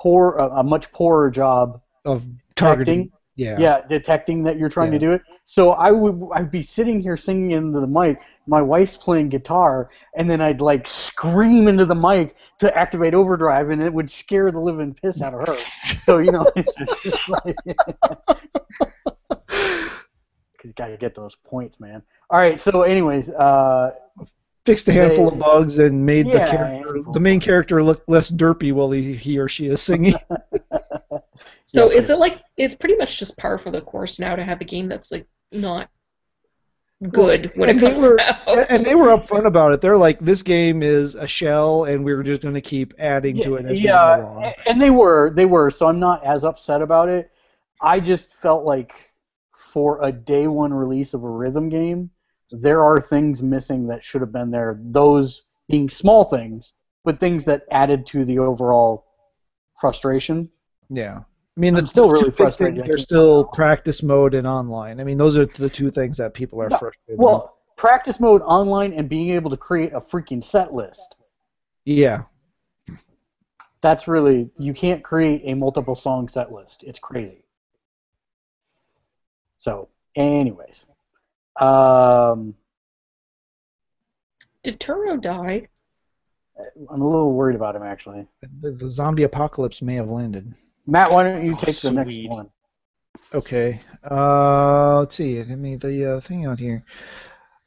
poor, a, a much poorer job
Of targeting. Yeah.
Yeah, detecting that you're trying to do it. So I would, I'd be sitting here singing into the mic. My wife's playing guitar, and then I'd like scream into the mic to activate overdrive, and it would scare the living piss out of her. So you know, it's just like, you gotta get those points, man. All right. So, anyways, uh,
Fixed a handful
They-
of bugs and made the character, the main character look less derpy while he, he or she is singing.
So
Yeah,
is it like it's pretty much just par for the course now to have a game that's like not good when
and
it
they
comes
were
out?
and they were upfront about it. They're like, this game is a shell, and we're just going to keep adding to it as we go
yeah,
along.
and they were, they were. So I'm not as upset about it. I just felt like for a day one release of a rhythm game, there are things missing that should have been there. Those being small things, but things that added to the overall frustration.
Yeah. I mean,
I'm still really frustrated
things
I
are
can't-
still practice mode and online. I mean, those are the two things that people are
No,
frustrated.
Well, practice mode online and being able to create a freaking set list.
yeah.
That's really you can't create a multiple song set list. It's crazy. So, anyways, um,
Did Tyro die?
I'm a little worried about him actually.
The, the zombie apocalypse may have landed.
Matt, why don't you
Oh,
take the next one?
Okay. Uh, let's see. Give me the uh, thing out here.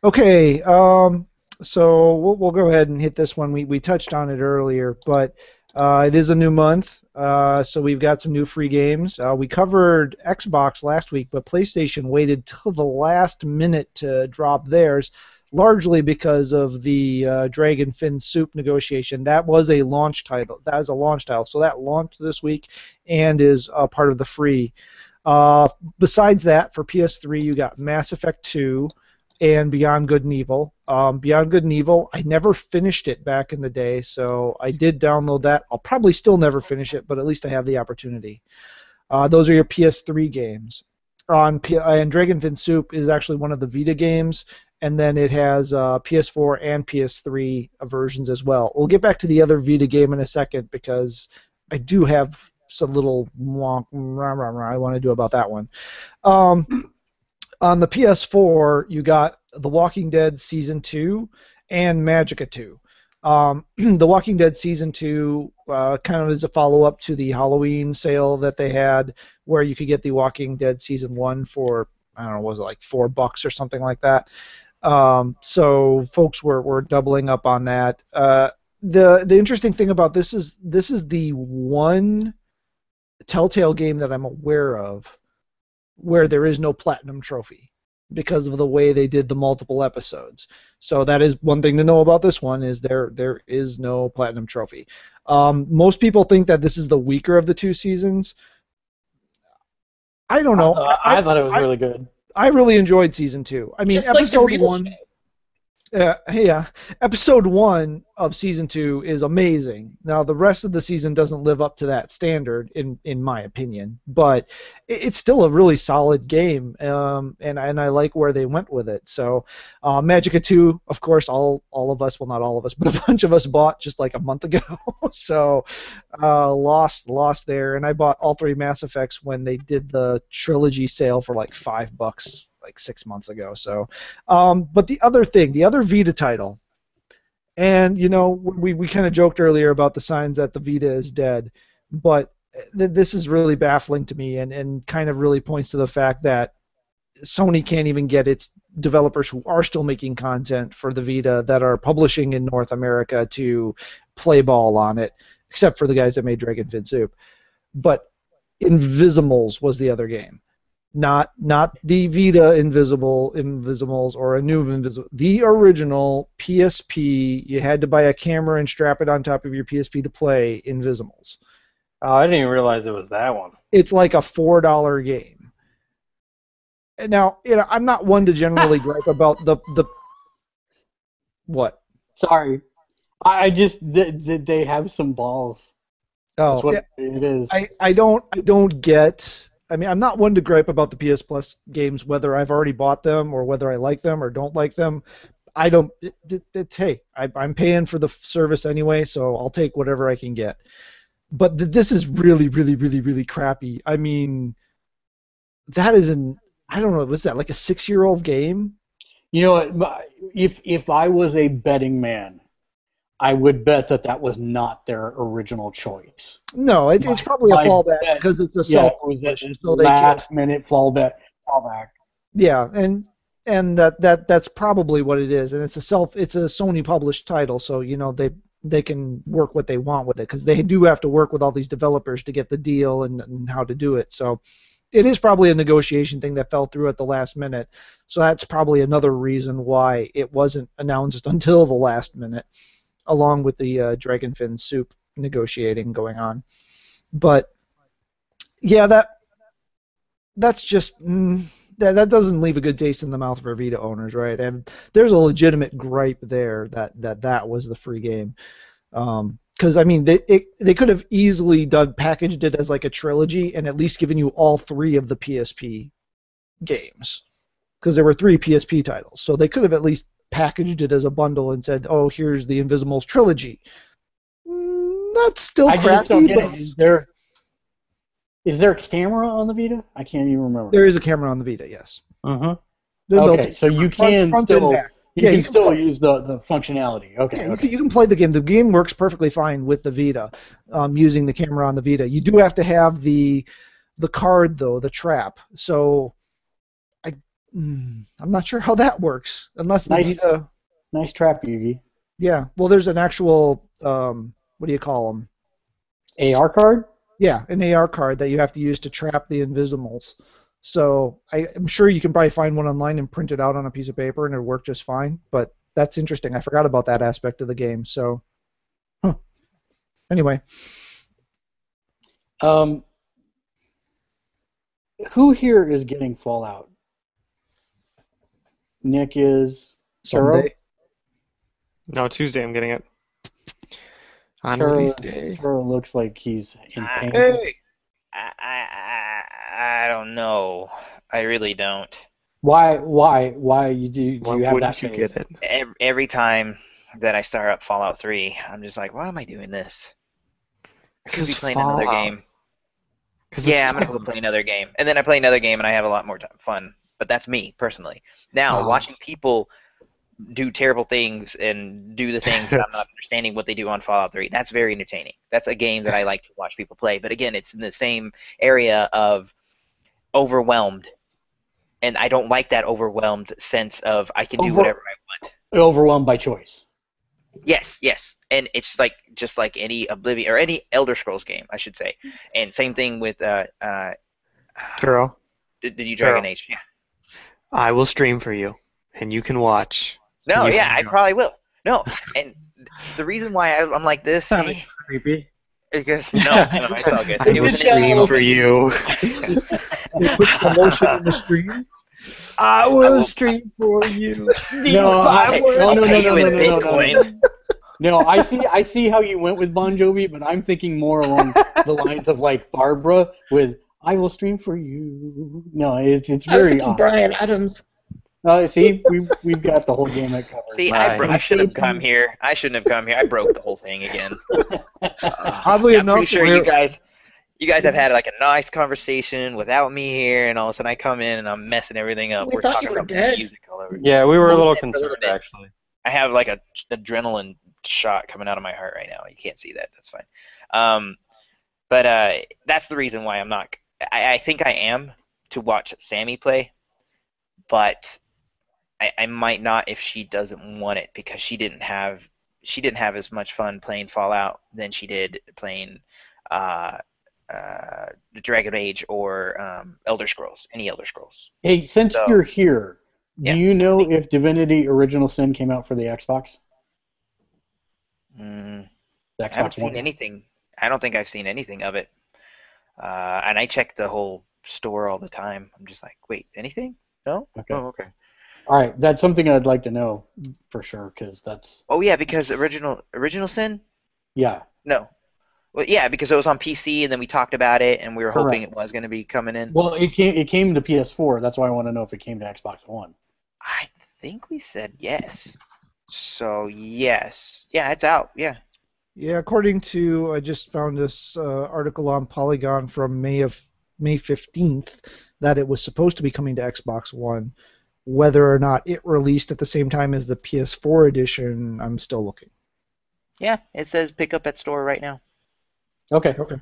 Okay. Um, so we'll, we'll go ahead and hit this one. We, we touched on it earlier, but uh, it is a new month, uh, so we've got some new free games. Uh, we covered Xbox last week, but PlayStation waited till the last minute to drop theirs, largely because of the uh, Dragon Fin Soup negotiation. That was a launch title. That is a launch title, so that launched this week and is part of the free. Uh, besides that, for PS3, you got Mass Effect 2 and Beyond Good and Evil. Um, Beyond Good and Evil, I never finished it back in the day, so I did download that. I'll probably still never finish it, but at least I have the opportunity. Uh, those are your PS3 games. On P- uh, and Dragonfin Soup is actually one of the Vita games, and then it has uh, PS4 and PS3 versions as well. We'll get back to the other Vita game in a second because I do have some little wonk, rah, rah, rah, I want to do about that one. Um, on the PS4, you got The Walking Dead Season 2 and Magicka 2. Um, the Walking Dead Season 2 uh, kind of is a follow up to the Halloween sale that they had, where you could get The Walking Dead Season 1 for, I don't know, was it like four bucks or something like that? Um, so folks were, were doubling up on that. Uh, the the interesting thing about this is this is the one Telltale game that I'm aware of where there is no platinum trophy because of the way they did the multiple episodes. So that is one thing to know about this one is there there is no platinum trophy. Um, most people think that this is the weaker of the two seasons. I don't know.
Uh, I, thought it was
I-
really good.
I really enjoyed season two. I mean,
Just like the
episode
real
one. Uh, yeah, episode one of season two is amazing. Now the rest of the season doesn't live up to that standard, in in my opinion, but it, it's still a really solid game, um, and and I like where they went with it. So, uh, Magicka two, of course, all all of us, well not all of us, but a bunch of us bought just like a month ago. so, uh, lost lost there, and I bought all three Mass Effects when they did the trilogy sale for like five bucks like six months ago. So. Um, but the other thing, the other Vita title, and you know, we, we kind of joked earlier about the signs that the Vita is dead, but th- this is really baffling to me and, and kind of really points to the fact that Sony can't even get its developers who are still making content for the Vita that are publishing in North America to play ball on it, except for the guys that made Dragon Fin Soup. But Invisimals was the other game not not the Vita Invisible Invisimals or a new Invisible, the original PSP. You had to buy a camera and strap it on top of your PSP to play Invisimals.
Oh, I didn't even realize it was that one.
It's like a four dollar game. Now, you know, I'm not one to generally gripe about the the what.
Sorry, I, just did, they have some balls?
Oh,
That's what
yeah,
it is.
I, I don't I don't get. I mean, I'm not one to gripe about the PS Plus games, whether I've already bought them or whether I like them or don't like them. I don't. It, it, it, hey, I, I'm paying for the service anyway, so I'll take whatever I can get. But th- this is really, really, really, really crappy. I mean, that is an. I don't know. Was that like a six-year-old game?
You know, if if I was a betting man, I would bet that that was not their original choice.
No, it, it's probably a fallback because it's a
Yeah,
self.
it
so they can-
last minute fallback. Fallback.
Yeah, and and that that that's probably what it is, and it's a self it's a Sony published title, so you know they they can work what they want with it because they do have to work with all these developers to get the deal and, and how to do it. So it is probably a negotiation thing that fell through at the last minute. So that's probably another reason why it wasn't announced until the last minute, along with the uh, Dragonfin soup negotiating going on. But yeah, that that's just mm, that that doesn't leave a good taste in the mouth for Vita owners, right? And there's a legitimate gripe there that that that was the free game. Because I mean, they it, they could have easily done packaged it as like a trilogy and at least given you all three of the PSP games, because there were three PSP titles, so they could have at least packaged it as a bundle and said, "Oh, here's the Invisimals trilogy." Mm, that's still
I just don't
crappy,
get
but
it. Is there is there a camera on the Vita? I can't even remember.
there is a camera on the Vita. Yes,
Mm-hmm.
Okay, so you
Front-
can
front
still. You
Yeah,
can
you can
still
play-
use the, the functionality. Okay.
Yeah, you, can, you can play the game. The game works perfectly fine with the Vita, um, using the camera on the Vita. You do have to have the the card though, the trap. So mm, I'm not sure how that works unless the
Nice.
Vita.
Nice trap, Yugi.
Yeah, well, there's an actual um, what do you call them?
AR card?
Yeah, an AR card that you have to use to trap the Invisimals. So I, I'm sure you can probably find one online and print it out on a piece of paper and it'll work just fine. But that's interesting. I forgot about that aspect of the game. So, huh. anyway,
Um, who here is getting Fallout? Nick is.
Tyro?
No, Tuesday I'm getting it. On
Tyro-
release day.
Tyro looks like he's in
Ah,
pain.
I, I, I, I don't know. I really don't.
Why? Why? Why you do? Do
Why
you have that?
you
phase?
get it?
Every, every time that I start up Fallout 3, I'm just like, why am I doing this? I could be
Because
playing another
Fallout.
game.
'Cause
Yeah,
it's
I'm gonna go play another game, and then I play another game, and I have a lot more time, fun. But that's me personally. Now,
Oh.
watching people do terrible things and do the things that I'm not understanding what they do on Fallout 3, that's very entertaining. That's a game that I like to watch people play. But again, it's in the same area of overwhelmed, and I don't like that overwhelmed sense of I can do
Over-
whatever I want.
Overwhelmed by choice.
Yes, yes, and it's like just like any Oblivion or any Elder Scrolls game, I should say. And same thing with uh, uh, the, the new Dragon. Age. Yeah.
I will stream for you, and you can watch.
No,
Yeah.
yeah, I probably will. No, and the reason why I, I'm like this
Sounded
eh,
creepy.
because no, no, it's all good.
I
It
will
was an
stream
instant
for you.
It puts the motion in the screen.
I
will
stream for you.
No, I, no, no,
I'll
no,
pay
no, no, no, no, no, no. No, I see. I see how you went with Bon Jovi, but I'm thinking more along the lines of like Barbara with "I will stream for you." No, it's it's
I was
very
thinking
odd.
Bryan Adams.
Uh, see, we've we've got the whole game covered.
See, I,
Right.
bro- I should have come here. I shouldn't have come here. I broke the whole thing again.
Oddly
I'm pretty sure you guys, you guys have had like a nice conversation without me here, and all of a sudden I come in and I'm messing everything up.
We
We're
thought
talking
you were
about
dead.
music all over.
Yeah, we were a little
Yeah, a little
concerned actually.
I have like a adrenaline shot coming out of my heart right now. You can't see that. That's fine. Um, but uh, that's the reason why I'm not. I, I think I am to watch Sammy play, but I, I might not if she doesn't want it because she didn't have she didn't have as much fun playing Fallout than she did playing uh, uh, Dragon Age or um, Elder Scrolls, any Elder Scrolls.
Hey, since
So-
you're here,
Yeah.
do you know if Divinity: Original Sin came out for the Xbox?
Mm.
The
I haven't seen anything. I don't think I've seen anything of it. Uh, and I check the whole store all the time. I'm just like, wait, anything? No?
Okay.
Oh, okay.
All right, that's something I'd like to know for sure, because that's
Oh yeah, because original original sin?
yeah.
No. Well, yeah, because it was on PC, and then we talked about it, and we were hoping it was going to be coming in.
Well, it came it came to PS4. That's why I want to know if it came to Xbox One.
I think we said yes. So yes, yeah, it's out. Yeah.
Yeah, according to I just found this uh, article on Polygon from May of May 15th that it was supposed to be coming to Xbox One. Whether or not it released at the same time as the PS4 edition, I'm still looking.
Yeah, it says pick up at store right now.
Okay.
Okay.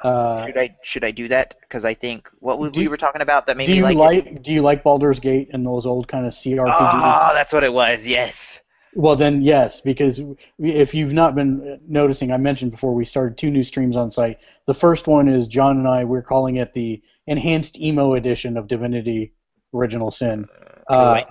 Uh,
Should I should I do that? Because I think what we,
Do-
we were talking about that made
do
me
you
like,
like,
it.
do you like Baldur's Gate and those old kind of CRPGs?
Oh, that's what it was. Yes.
Well, then yes, because if you've not been noticing, I mentioned before we started two new streams on site. The first one is John and I. We're calling it the Enhanced Emo Edition of Divinity: Original Sin. Uh,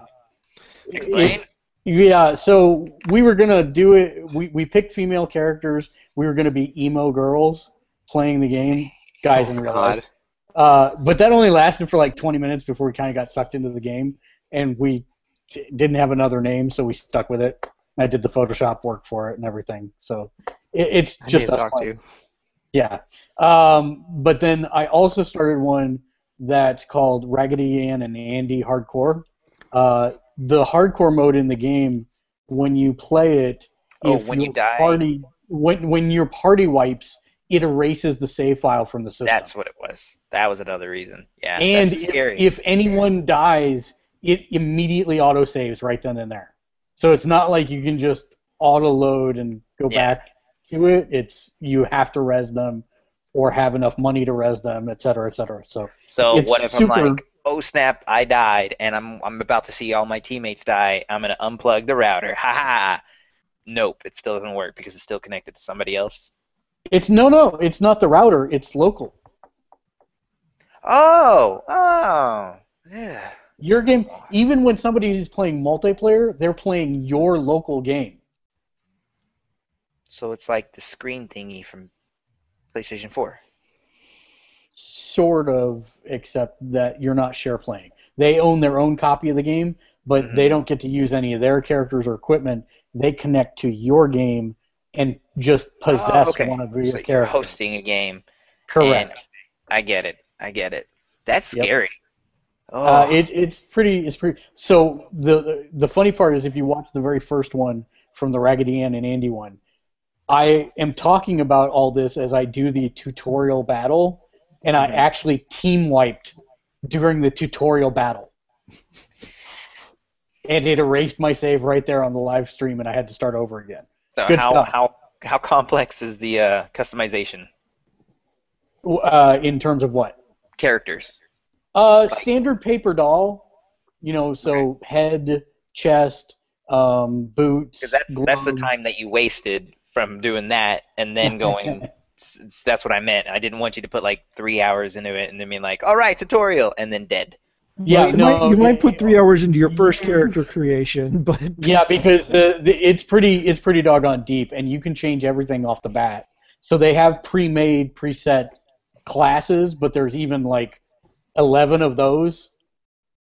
Explain.
Yeah, so we were gonna do it. We we picked female characters. We were gonna be emo girls playing the game, guys
Oh,
in real life. Uh, but that only lasted for like 20 minutes before we kind of got sucked into the game, and we didn't have another name, so we stuck with it. I did the Photoshop work for it and everything, so it, it's
I
just us
talk to you.
Yeah. Um, but then I also started one that's called Raggedy Ann and Andy Hardcore. Uh, the hardcore mode in the game, when you play it,
Oh,
if
when you
your
die.
party when when your party wipes, it erases the save file from the system.
That's what it was. That was another reason. Yeah.
and if, if anyone dies, it immediately auto saves right then and there. So it's not like you can just auto load and go
Yeah.
back to it. It's you have to res them or have enough money to res them, et cetera, et cetera. So
So what if
super-
I'm like, oh snap, I died, and I'm I'm about to see all my teammates die. I'm gonna unplug the router. Ha ha. Nope, it still doesn't work because it's still connected to somebody else.
it's no, no, it's not the router. It's local.
Oh, oh, yeah.
Your game, even when somebody is playing multiplayer, they're playing your local game.
So it's like the screen thingy from PlayStation 4.
Sort of, except that you're not share playing. They own their own copy of the game, but
Mhm.
they don't get to use any of their characters or equipment. They connect to your game and just possess
Oh, okay.
one of your
So you're
characters.
hosting a game.
Correct.
I get it. I get it. That's
Yep.
scary. Oh,
Uh, it, it's pretty. It's pretty. So the the funny part is, if you watch the very first one from the Raggedy Ann and Andy one, I am talking about all this as I do the tutorial battle, and I actually team wiped during the tutorial battle, and it erased my save right there on the live stream, and I had to start over again.
so
good
how
stuff.
how how complex is the uh, customization
Uh, in terms of what?
characters?
Uh, standard paper doll. You know, so head, chest, um, boots.
Because that's that's the time that you wasted from doing that and then going. s- s- that's what I meant. I didn't want you to put like three hours into it and then be like, all right, tutorial, and then dead.
Yeah,
Well, you,
no,
might, you might put three hours into your first character creation, but
Yeah, because the, the it's pretty it's pretty doggone deep, and you can change everything off the bat. So they have pre-made, preset classes, but there's even like eleven of those.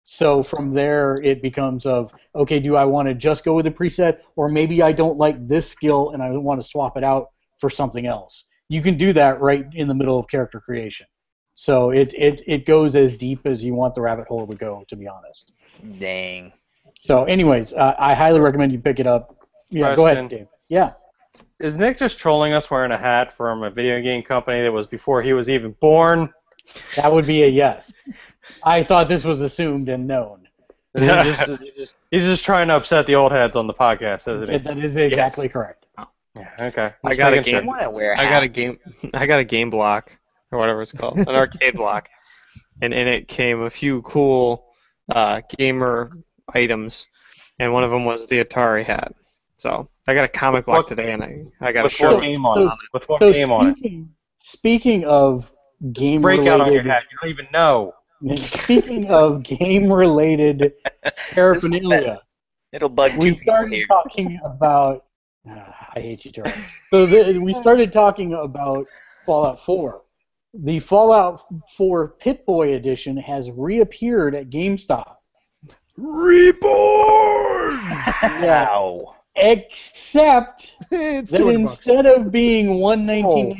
So from there, it becomes of okay, do I want to just go with the preset, or maybe I don't like this skill and I want to swap it out for something else. You can do that right in the middle of character creation. So it it it goes as deep as you want the rabbit hole to go, to be honest.
Dang.
So, anyways, uh, I highly recommend you pick it up. Yeah, go
Question.
ahead, Dave. Yeah.
Is Nick just trolling us wearing a hat from a video game company that was before he was even born?
That would be a yes. I thought this was assumed and known.
Is he just, he's just- he's just trying to upset the old heads on the podcast, isn't he?
That is exactly correct.
Yeah, okay.
I got a
making
I
sure.
game.
want to wear a
I
hat.
got a game. I got a game block or whatever it's called, an arcade block, and in it came a few cool uh, gamer items, and one of them was the Atari hat. So I got a comic block today, and I I got a
With
shirt.
what game on it? With what
So
game on it?
speaking, speaking of game
Break out on your
related,
hat. You don't even know.
speaking of game related paraphernalia,
It'll bug
we
two people
started
here.
talking about. Ah, I hate you, Charlie. So the, we started talking about Fallout 4. The Fallout 4 Pip Boy edition has reappeared at GameStop.
reborn.
Wow.
Except
it's
that
200 bucks.
instead of being one nineteen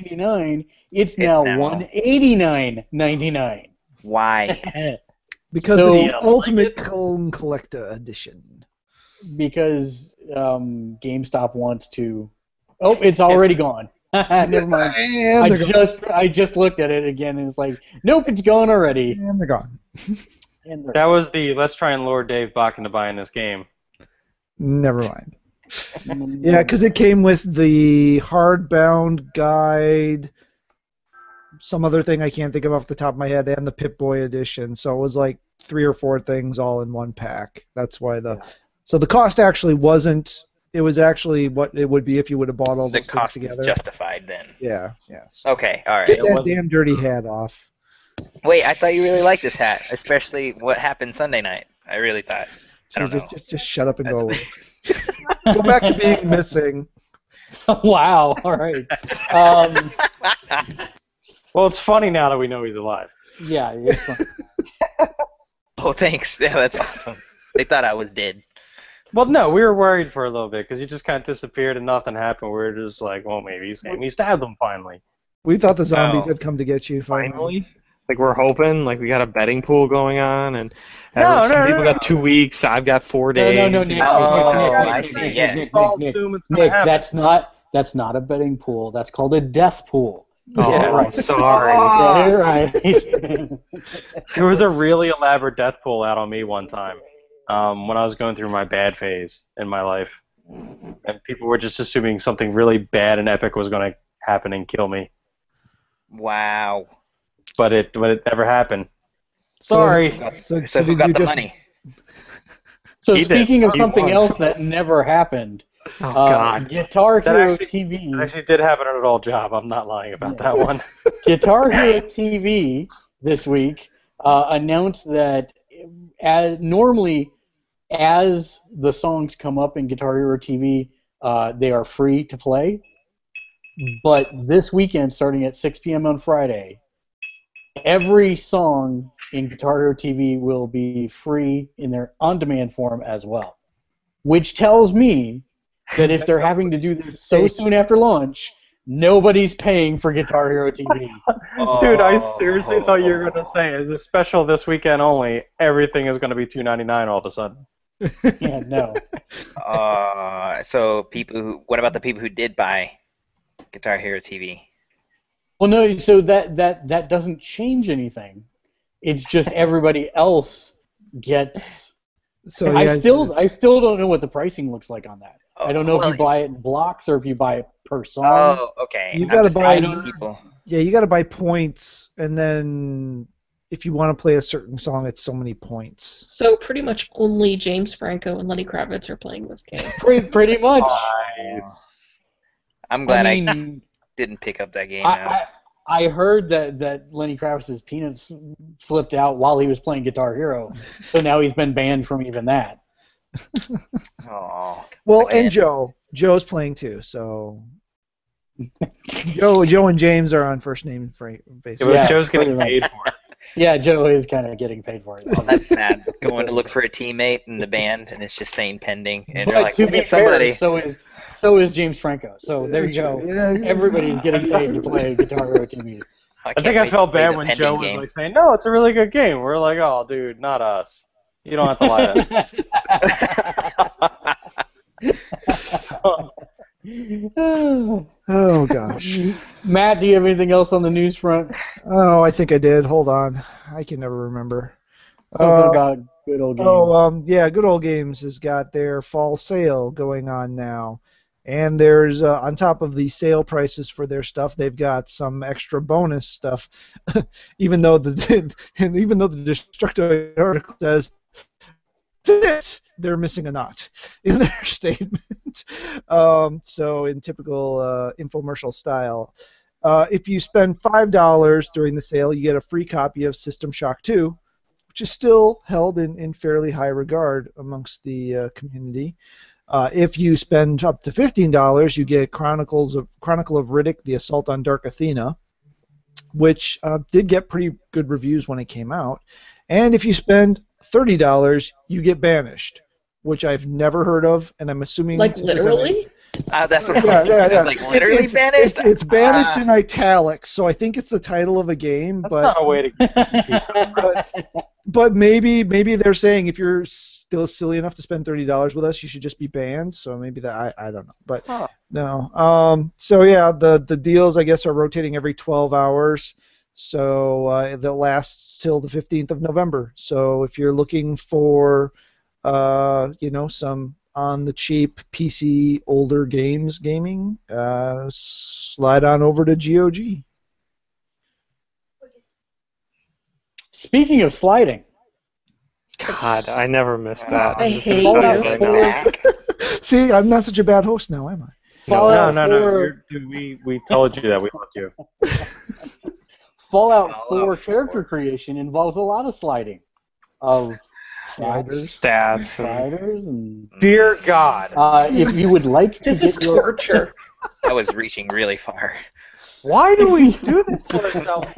ninety nine, it's now
now-
one eighty nine ninety nine.
Why?
because
so-
it's
Yeah,
the Ultimate Clone Collector Edition.
because um, GameStop wants to. Oh, it's already gone. Never mind.
And
I
they're gone.
just I just looked at it again and it's like, nope, it's gone already.
And they're gone.
And they're-
That was the let's try and lure Dave back into buying this game.
Never mind. Yeah, because it came with the hardbound guide, some other thing I can't think of off the top of my head, and the Pip Boy edition. So it was like three or four things all in one pack. That's why the so the cost actually wasn't. It was actually what it would be if you would have bought all
the
those things
cost is
together.
justified then.
yeah, yeah. So
Okay, All right.
get
right.
that damn dirty hat off.
Wait, I thought you really liked this hat, especially what happened Sunday night. I really thought. I don't
just,
know.
just, just shut up and
That's
go away. go back to being missing.
wow. All right. Um,
Well, it's funny now that we know he's alive.
yeah. It's fine.
oh, thanks. Yeah, that's awesome. They thought I was dead.
Well, no, we were worried for a little bit because he just kind of disappeared and nothing happened. We were just like, well, maybe he's and we stabbed him finally.
We thought the zombies
Oh.
had come to get you finally.
Finally, like we're hoping, like we got a betting pool going on, and
No,
every- some
no,
people
no.
got two weeks. I've got four days.
no, no,
you
Nick.
know.
Oh,
Nick, Nick, Nick,
see,
Nick,
yeah.
Nick,
All
Nick, Nick,
assume it's gonna
Nick,
happen.
that's not that's not a betting pool. That's called a death pool.
Oh,
Yeah, right.
sorry.
Yeah, you're right.
There was a really elaborate death pool out on me one time. um, when I was going through my bad phase in my life, and people were just assuming something really bad and epic was going to happen and kill me,
Wow.
but it but it never happened. Sorry.
So,
So,
so
who
did
got
you
the
just
money?
So
He did.
speaking of
He
something
won.
else that never happened,
Oh
uh,
God.
Guitar
That
Hero
actually-
TV.
It actually did happen at an old job. I'm not lying about that one.
Guitar Hero TV this week uh, announced that as normally, as the songs come up in Guitar Hero TV, uh, they are free to play. But this weekend, starting at 6 p.m. on Friday, every song in Guitar Hero TV will be free in their on-demand form as well. Which tells me that if they're having to do this so soon after launch, nobody's paying for Guitar Hero TV.
Dude, I
Oh.
seriously thought you were going to say, as a special this weekend only, everything is going to be two ninety nine all of a sudden.
yeah, no.
Uh, so people who, what about the people who did buy Guitar Hero TV?
Well, no. So that that that doesn't change anything. It's just everybody else gets.
so
I still I still don't know what the pricing looks like on that. I oh, don't know
Well,
if you buy it in blocks or if you buy it per song.
Oh, okay.
You gotta buy-
people.
yeah, you got to buy points, and then if you want to play a certain song, it's so many points.
So pretty much only James Franco and Lenny Kravitz are playing this game.
pretty, pretty much.
Nice.
I'm glad I,
I
didn't pick up that game.
I,
now.
I, I heard that, that Lenny Kravitz's peanuts flipped out while he was playing Guitar Hero, so now he's been banned from even that.
Aw.
Well, and Joe, Joe's playing too, so Joe, Joe and James are on first name fra-
Yeah,
basis.
Yeah,
Joe's getting paid for it.
Yeah, Joe is kind of getting paid for it.
Well, that's sad. Going to look for a teammate in the band, and it's just saying pending, and
but
you're like,
to
"We
be
somebody."
fair, so is so is James Franco. So there you go.
Yeah,
Everybody's getting paid to play Guitar Hero TV.
I
can't
think I felt bad when
pending
Joe was like saying, "No, it's a really good game." We're like, "Oh, dude, not us. You don't have to lie to us."
Oh gosh.
Matt, do you have anything else on the news front?
Oh, I think I did. Hold on, I can never remember. Uh,
about good old games.
Oh, um, yeah, Good Old Games has got their fall sale going on now. And there's, uh, on top of the sale prices for their stuff, they've got some extra bonus stuff. even though the and even though the Destructoid article says "That's it, they're missing a knot in their statement. um, so in typical uh, infomercial style, uh, if you spend five dollars during the sale, you get a free copy of System Shock 2 which is still held in, in fairly high regard amongst the uh, community. Uh, if you spend up to fifteen dollars, you get Chronicles of Chronicle of Riddick: The Assault on Dark Athena, which uh, did get pretty good reviews when it came out. And if you spend thirty dollars, you get Banished, which I've never heard of, and I'm assuming
Like
it's
literally?
Uh, that's what I was
yeah, yeah.
like, literally
it's,
banished.
It's, it's banished
Ah.
in italics, so I think it's the title of a game.
That's
but
not a way to.
but, but maybe maybe they're saying if you're still silly enough to spend thirty dollars with us, you should just be banned. So maybe that I, I don't know, but
Huh.
no. Um, so yeah, the the deals I guess are rotating every twelve hours. So uh, they'll last till the fifteenth of November. So if you're looking for uh, you know some on the cheap PC older games gaming, uh, slide on over to GOG.
Speaking of sliding,
God, I never missed that.
I
I'm
hate you.
say it right now.
See, I'm not such a bad host now, am I?
No,
Fallout
no, no.
4
You're, dude, we we told you that we loved you.
Fallout
Fallout
4
4.
character creation involves a lot of sliding of
Sliders.
Stats. And,
sliders and
Dear God.
uh, if you would like to
This
get
is
your,
torture.
I was reaching really far.
Why do we do this to ourselves?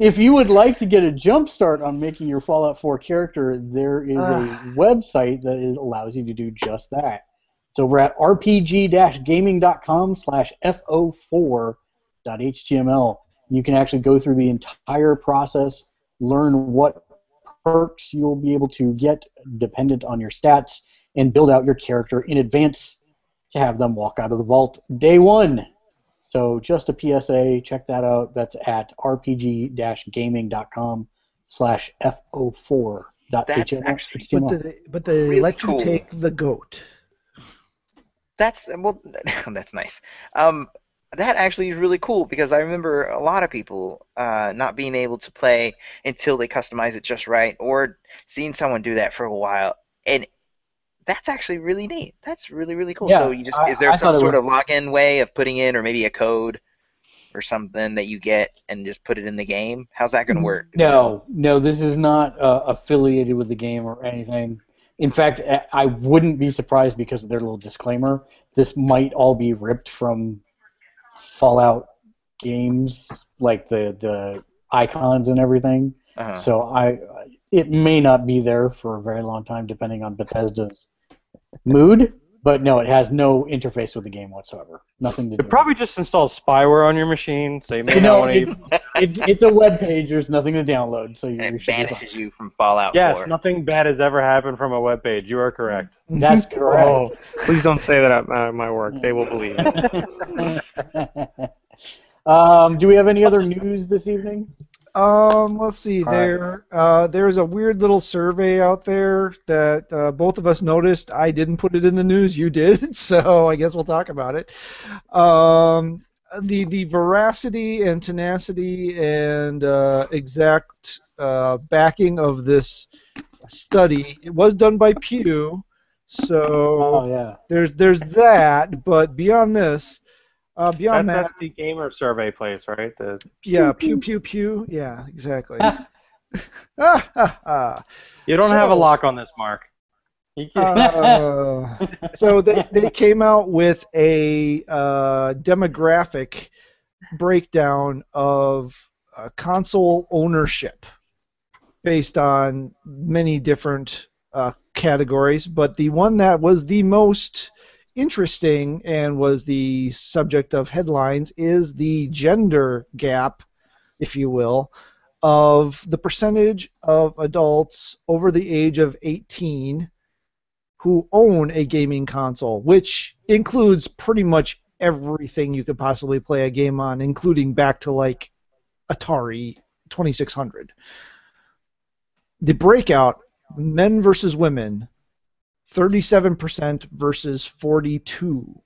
if you would like to get a jump start on making your Fallout 4 character, there is a website that is, allows you to do just that. It's over at rpg-gaming.com slash fo4.html. You can actually go through the entire process, learn what perks you'll be able to get dependent on your stats, and build out your character in advance to have them walk out of the vault day one. So just a PSA, check that out. That's at rpg-gaming.com slash FO4.
That's
HTML.
actually-
But the, but they
Really
let you
cool.
take the goat.
That's well, that's nice. Um, that actually is really cool because I remember a lot of people uh, not being able to play until they customize it just right, or seeing someone do that for a while, and that's actually really neat. That's really really cool.
Yeah,
so you just
I-
is there
I
some sort of login way of putting in, or maybe a code or something that you get and just put it in the game? How's that going to work?
No, no, this is not uh, affiliated with the game or anything. In fact, I- I wouldn't be surprised because of their little disclaimer. This might all be ripped from Fallout games, like the the icons and everything.
Uh-huh.
So I, it may not be there for a very long time, depending on Bethesda's mood. But no, it has no interface with the game whatsoever. Nothing to do.
You probably just install spyware on your machine, so you may
You
not
know,
want to.
it's, it's, it's a web page. There's nothing to download, so you,
and it
should be fine.
banishes you from Fallout
Yes,
4.
nothing bad has ever happened from a web page. You are correct.
That's correct.
Oh, please don't say that at my, my work. They will believe it.
um, do we have any other news this evening?
Um, let's see.
All right.
There, uh, there's a weird little survey out there that uh, both of us noticed. I didn't put it in the news. You did, so I guess we'll talk about it. Um, the the veracity and tenacity and uh, exact uh, backing of this study. It was done by Pew, so
Oh yeah.
there's there's that. But beyond this, uh, beyond
That's,
that,
that's the gamer survey place, right? The,
yeah, pew pew pew. Yeah, exactly. Ha, ha.
you don't have a lock on this, Mark.
Uh, so they, they came out with a uh, demographic breakdown of uh, console ownership based on many different uh, categories, but the one that was the most interesting and was the subject of headlines is the gender gap, if you will, of the percentage of adults over the age of 18 who own a gaming console, which includes pretty much everything you could possibly play a game on, including back to like Atari 2600. The breakout men versus women 37% versus 42.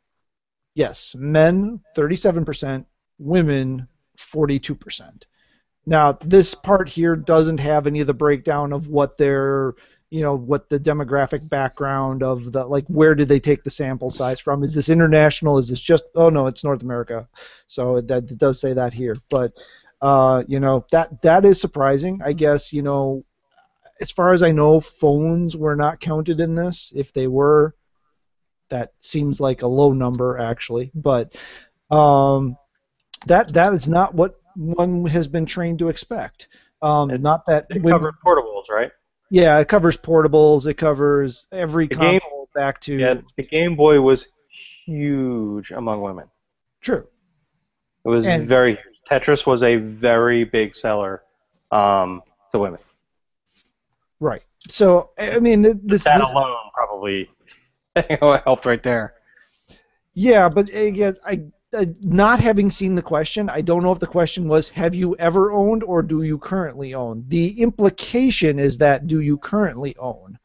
Yes, men 37%, women 42%. Now, this part here doesn't have any of the breakdown of what their, you know, what the demographic background of the, like, where did they take the sample size from? Is this international? Is this just, oh no, it's North America. So that it does say that here. But, uh, you know, that that is surprising. I guess, you know, as far as I know, phones were not counted in this. If they were, that seems like a low number actually. But um, that that is not what one has been trained to expect. Um,
It-
not that
it
when-
covered portables, right?
yeah, it covers portables. It covers every
The game-
console back to
Yeah, the Game Boy was huge among women.
true.
It was
And-
very. Tetris was a very big seller um, to women.
Right. So I I mean, th- this,
That
this
alone probably helped right there.
Yeah, but again, I uh, not having seen the question, I don't know if the question was have you ever owned or do you currently own. The implication is that do you currently own.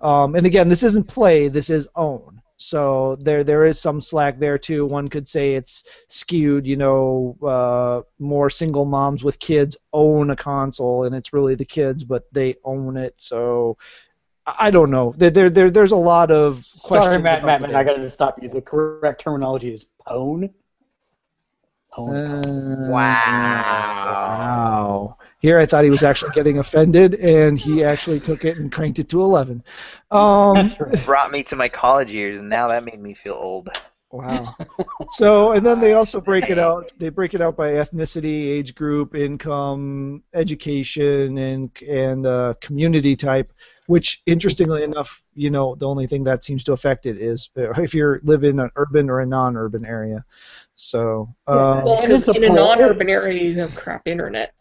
Um, and again, this isn't play, this is own. So there there is some slack there too. One could say it's skewed. You know, uh, more single moms with kids own a console, and it's really the kids, but they own it. So I I don't know. There, there, there there's a lot of questions.
Sorry, Matt.
about
Matt, Matt, I
data.
got to stop you. The correct terminology is pwn. Pwn.
Uh,
Wow.
Wow. Here I thought he was actually getting offended, and he actually took it and cranked it to 11. Um,
That's.
Brought me to my college years, and now that made me feel old.
wow. So, and then they also break it out. They break it out by ethnicity, age group, income, education, and and uh, community type. Which, interestingly enough, you know, the only thing that seems to affect it is uh, if you live in an urban or a non-urban area. So, um,
Well, because in a non-urban area you have crap internet.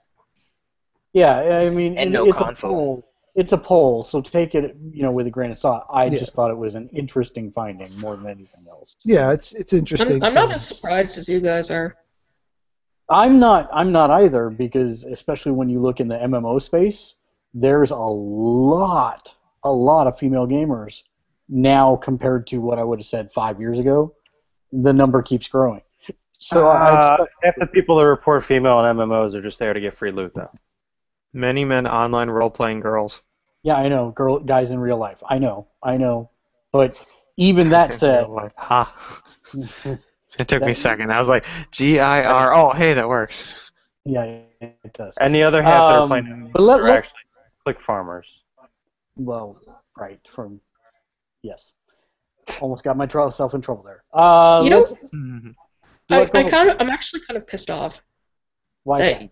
Yeah, I mean,
And no
it's
console.
a poll. It's a poll, so take it, you know, with a grain of salt. I
Yeah.
just thought it was an interesting finding more than anything else.
yeah, it's it's interesting.
I'm, I'm not as surprised as you guys are.
I'm not. I'm not either because, especially when you look in the MMO space, there's a lot, a lot of female gamers now compared to what I would have said five years ago. The number keeps growing. So I
Uh,
expect,
half the people that report female on MMOs are just there to get free loot, though.
Many men online role playing girls.
yeah, I know, girl, guys in real life. I know, I know, but even that said,
Like, ha. It took me a second. I was like, G I R. Oh, hey, that works.
yeah, it does.
And the other half that are
Um,
playing
but let-
are
let-
actually click farmers.
Well, right from yes, almost got myself in trouble there. Uh,
You know-
let's-
Mhm.
I, I kind of, I'm actually kind of pissed off
why
that
that?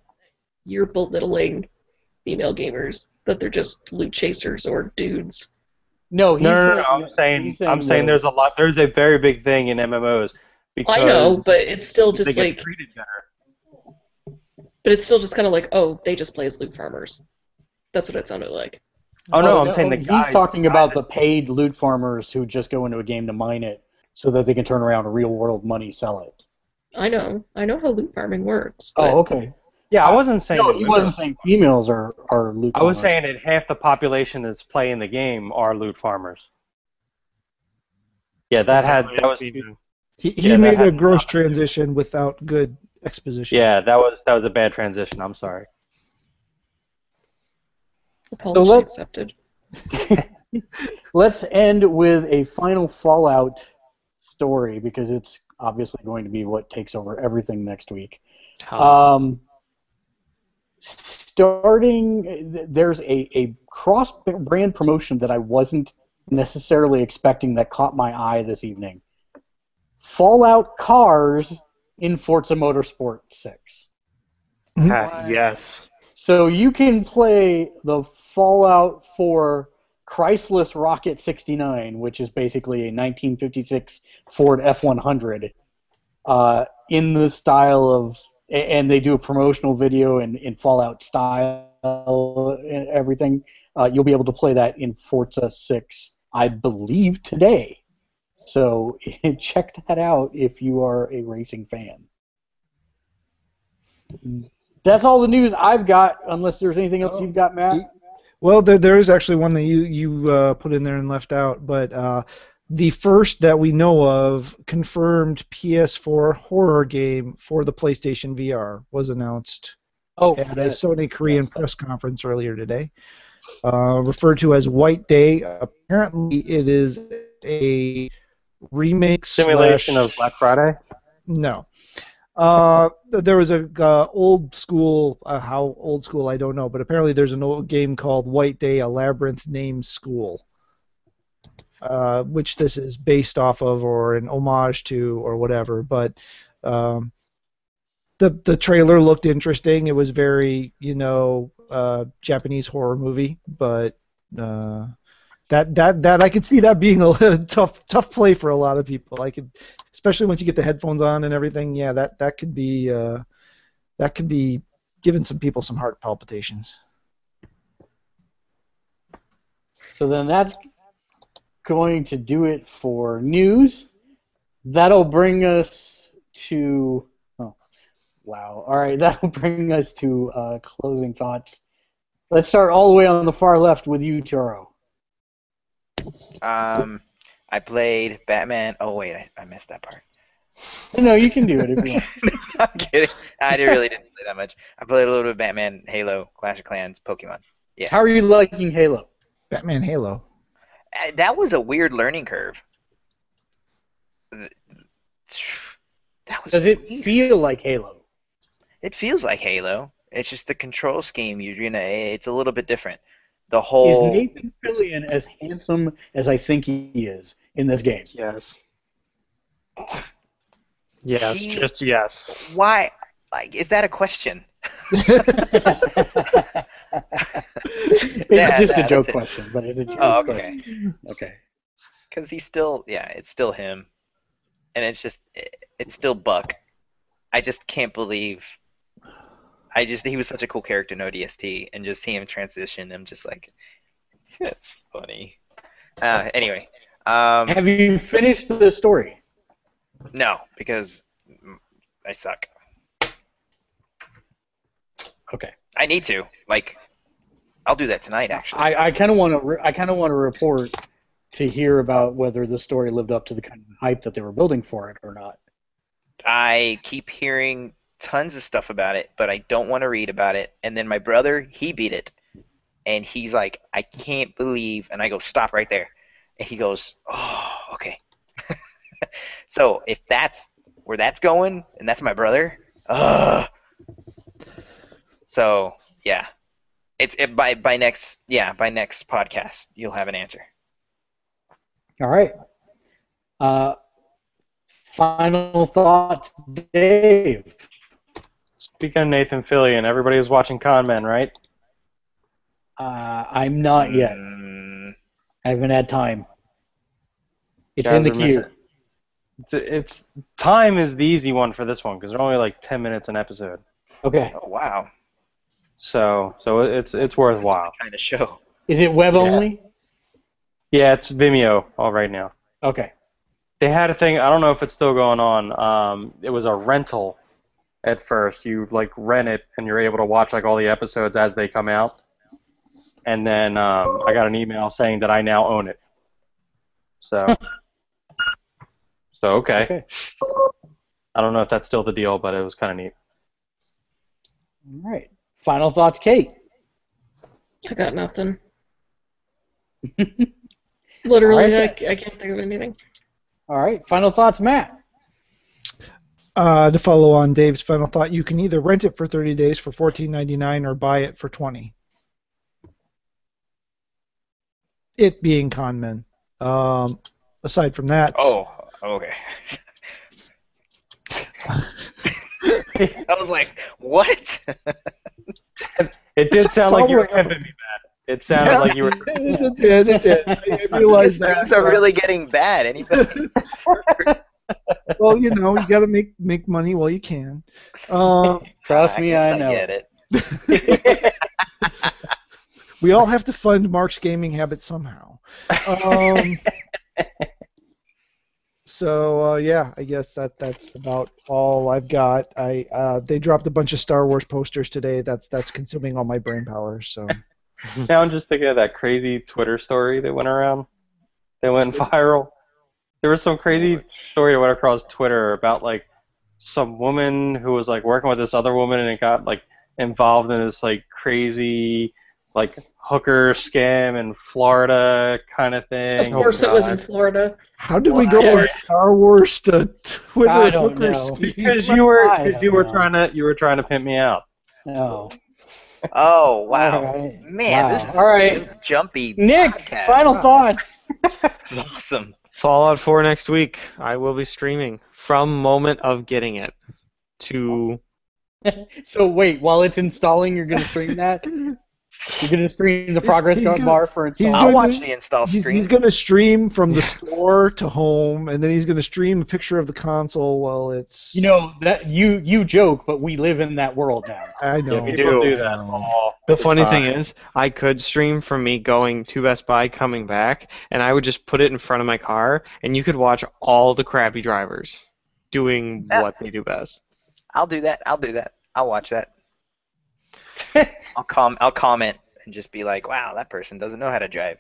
you're belittling female gamers. That they're just loot chasers or dudes.
No, he's
No, no, no, no. I'm saying,
he's
I'm saying there's a lot. There's a very big thing in MMOs because
I know, but it's still
they
just
get
like,
treated better.
but it's still just kind of like, oh, they just play as loot farmers. That's what it sounded like.
Oh no,
Oh,
I'm saying oh, the
he's
guys.
talking about the paid loot farmers who just go into a game to mine it so that they can turn around real world money sell it.
I know, I know how loot farming works. Oh, but
Oh, okay.
Yeah, I wasn't saying.
No,
that
he wasn't saying females are are loot.
I was
farmers.
saying that half the population that's playing the game are loot farmers. Yeah, that had that was
He, he
Yeah,
made a gross transition without good exposition.
yeah that was that was a bad transition. I'm sorry.
apology
let-
accepted.
Let's end with a final Fallout story because it's obviously going to be what takes over everything next week. Um, starting, there's a, a cross brand promotion that I wasn't necessarily expecting that caught my eye this evening. Fallout cars in Forza Motorsport 6.
Ah, yes.
So you can play the Fallout 4 Chrysler Rocket 69, which is basically a 1956 Ford F100, uh, in the style of, a- and they do a promotional video in, in Fallout style and everything. Uh, you'll be able to play that in Forza 6, I believe, today. So check that out if you are a racing fan. That's all the news I've got, unless there's anything else
Oh,
you've got, Matt.
Well, there, there is actually one that you you uh, put in there and left out, but uh, the first that we know of confirmed PS4 horror game for the PlayStation VR was announced
Oh,
at a. Sony Korean
Yes.
press conference earlier today. Uh, referred to as White Day. Apparently, it is a remake
Simulation
slash-
of Black Friday.
No. Uh, there was a uh, old school. Uh, how old school I don't know, but apparently there's an old game called White Day: A Labyrinth Named School, uh, which this is based off of or an homage to or whatever. But um, the the trailer looked interesting. It was very you know uh, Japanese horror movie, but. Uh, that, that that I could see that being a tough tough play for a lot of people. I could especially once you get the headphones on and everything. Yeah, that that could be uh, that could be giving some people some heart palpitations.
So then that's going to do it for news. That'll bring us to. Oh, wow. All right, that'll bring us to uh, closing thoughts. Let's start all the way on the far left with you, Tyro.
Um, I played Batman. Oh wait, I, I missed that part.
No, you can do it if you want.
I'm kidding. I did- really didn't play that much. I played a little bit of Batman, Halo, Clash of Clans, Pokemon. Yeah.
How are you liking Halo?
Batman Halo.
That was a weird learning curve. That was.
Does it
weird.
feel like Halo?
It feels like Halo. It's just the control scheme. You're gonna. It's a little bit different. The whole. Is.
Nathan Fillion as handsome as I think he is in this game?
Yes. Yes,
He-
just yes.
Why? Like, is that a question?
it's
Yeah,
just a joke
it.
question, but it's a joke
Oh,
question.
okay.
Okay.
Because he's still. Yeah, it's still him, and it's just. it- It's still Buck. I just can't believe. I just he was such a cool character in ODST, and just seeing him transition, I'm just like, that's funny. Uh, anyway, um,
Have you finished the story?
no, because I suck.
Okay.
I need to. Like, I'll do that tonight, actually.
I, kind of want to I kind of want to report to hear about whether the story lived up to the kind of hype that they were building for it or not.
I keep hearing tons of stuff about it, but I don't want to read about it. And then my brother, he beat it, and he's like, I can't believe. And I go, stop right there. And he goes, oh, okay. so if that's where that's going, and that's my brother, ugh. So yeah, it's it, by by next yeah by next podcast you'll have an answer.
All right. Uh, final thoughts, Dave.
Speaking of Nathan Fillion, everybody was watching Con Man, right?
Uh, I'm not yet.
Mm,
I haven't had time. It's
Guys
in the queue.
missing- It's, it's time is the easy one for this one because they're only like ten minutes an episode.
Okay.
oh wow,
So so it's it's worthwhile.
kind of show.
Is it web
Yeah.
only?
Yeah, it's Vimeo all right now.
Okay.
They had a thing. I don't know if it's still going on. Um, it was a rental at first. You like rent it, and you're able to watch like all the episodes as they come out. And then um, I got an email saying that I now own it. So, so okay.
Okay.
I don't know if that's still the deal, but it was kind of neat.
All right. Final thoughts, Kate.
I got nothing. Literally,
Alright.
I, I can't think of anything.
All right. Final thoughts, Matt.
Uh, to follow on Dave's final thought, you can either rent it for 30 days for 14.99 or buy it for 20. It being Con Man. Um, aside from that,
Oh, okay. I was like, what?
It did sound like you were
following
pimping me, Matt. It sounded
Yeah,
like you were.
it did, it did. I I realized that.
Things are really getting bad. Anybody?
well, you know, you got to make make money while you can. Um,
Trust me,
guess
I know.
I get it.
we all have to fund Mark's gaming habit somehow. Um, so uh, yeah, I guess that that's about all I've got. I uh, they dropped a bunch of Star Wars posters today. That's that's consuming all my brain power. So
Now I'm just thinking of that crazy Twitter story that went around, that went viral. There was some crazy story that went across Twitter about like some woman who was like working with this other woman and it got like involved in this like crazy like hooker scam in Florida kind of thing.
Of course, it oh, was in Florida.
how did we
Of
go from. Star Wars to Twitter
I don't
hooker
know.
scheme?
because you were because you were
know.
trying to you were trying to pimp me out.
No.
Oh wow,
All right.
man,
Wow.
this is
All right.
a jumpy.
Nick,
podcast.
final
Wow,
thoughts.
This is awesome.
Fallout 4 next week. I will be streaming from moment of getting it to
So wait, while it's installing, you're gonna stream that. You're gonna stream the progress
he's
bar
gonna-
bar for
he's
installing.
I'll
going
watch
to-
the install
He's,
screen.
he's going to stream from the store to home, and then he's going to stream a picture of the console while it's.
You know that you you joke, but we live in that world now.
I know.
Yeah, we
People
do.
do that all
The funny
time.
thing is, I could stream from me going to Best Buy, coming back, and I would just put it in front of my car, and you could watch all the crappy drivers doing
Yeah.
what they do best.
I'll do that. I'll do that. I'll watch that. I'll com. I'll comment and just be like, "Wow, that person doesn't know how to drive."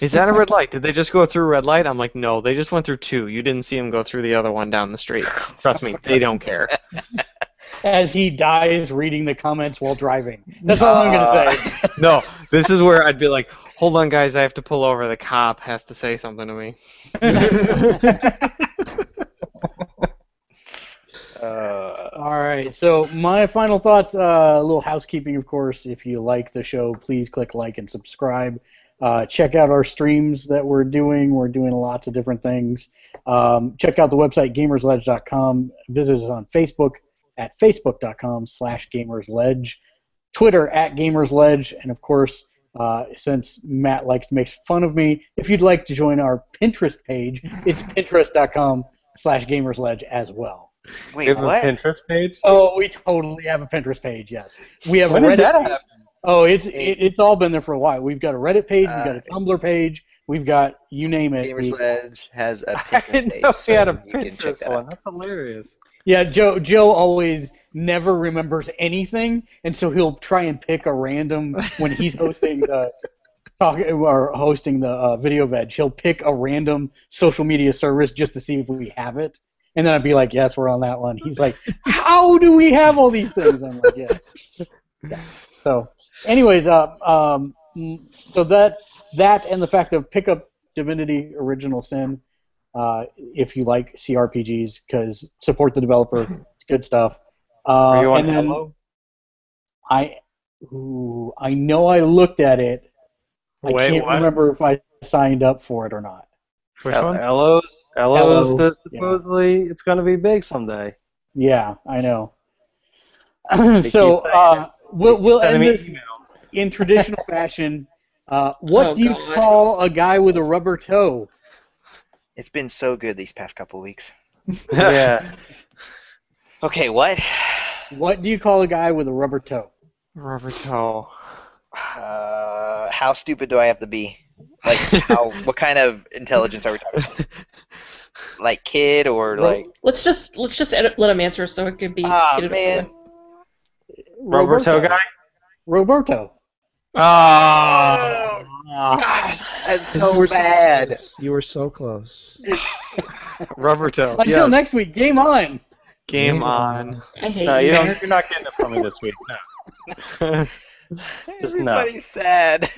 Is that a red light? Did they just go through a red light? I'm like, no, they just went through two. You didn't see them go through the other one down the street. Trust me, they don't care.
As he dies reading the comments while driving. That's all I'm gonna say.
Uh,
No, this is where I'd be like, hold on, guys, I have to pull over. The cop has to say something to me.
Uh,
All right. So my final thoughts. Uh, a little housekeeping, of course. If you like the show, please click like and subscribe. Uh, check out our streams that we're doing. We're doing lots of different things. Um, check out the website gamersledge.com. Visit us on Facebook at facebook.com slash gamersledge. Twitter at gamersledge, and of course. Uh, since Matt likes to make fun of me, if you'd like to join our Pinterest page, it's pinterest.com slash gamersledge as well.
You
wait,
have a? Pinterest page?
Oh, we totally have a Pinterest page. Yes, we have
When
a
did
Reddit.
that happen?
Oh, it's it, it's all been there for a while. We've got a Reddit page. We've got a
Uh,
Tumblr page. We've got you name it.
Gamers
We-
Ledge has a
I
Pinterest
didn't
page,
know we had a
so you can check
Pinterest
that
one.
out.
That's hilarious.
yeah, Joe. Joe always never remembers anything, and so he'll try and pick a random when he's hosting the talk or hosting the uh, video veg. He'll pick a random social media service just to see if we have it, and then I'd be like, "Yes, we're on that one." He's like, "How do we have all these things?" I'm like, "Yes." yes. So, anyways, uh, um, mm, so that that and the fact of pick up Divinity Original Sin uh, if you like CRPGs because support the developer. It's good stuff. Uh,
Are you on
and then
Hello?
I, ooh, I know I looked at it. I
Wait,
can't
what?
remember if I signed up for it or not.
Which one?
Ello's, Ello's
Ello,
the-
yeah.
supposedly it's going to be big someday.
Yeah, I know. so uh, we'll we'll end this
emails.
in traditional fashion. Uh, what
Oh,
do you
God.
call a guy with a rubber toe?
It's been so good these past couple weeks.
yeah.
Okay, what?
What do you call a guy with a rubber toe?
Rubber toe.
Uh, how stupid do I have to be? Like, how? what kind of intelligence are we talking? About? Like kid or like?
Let's just let's just edit, let him answer so it could be.
Ah
get
man,
with.
Rubber toe guy?
Roberto.
Ah.
gosh, that's
You
so
were
bad.
close. You were so close.
Roberto.
Until
yes.
next week, game on.
Game
Game
on.
I hate
No,
you.
you don't, you're not getting it from me this week. No. Just no.
Everybody's sad.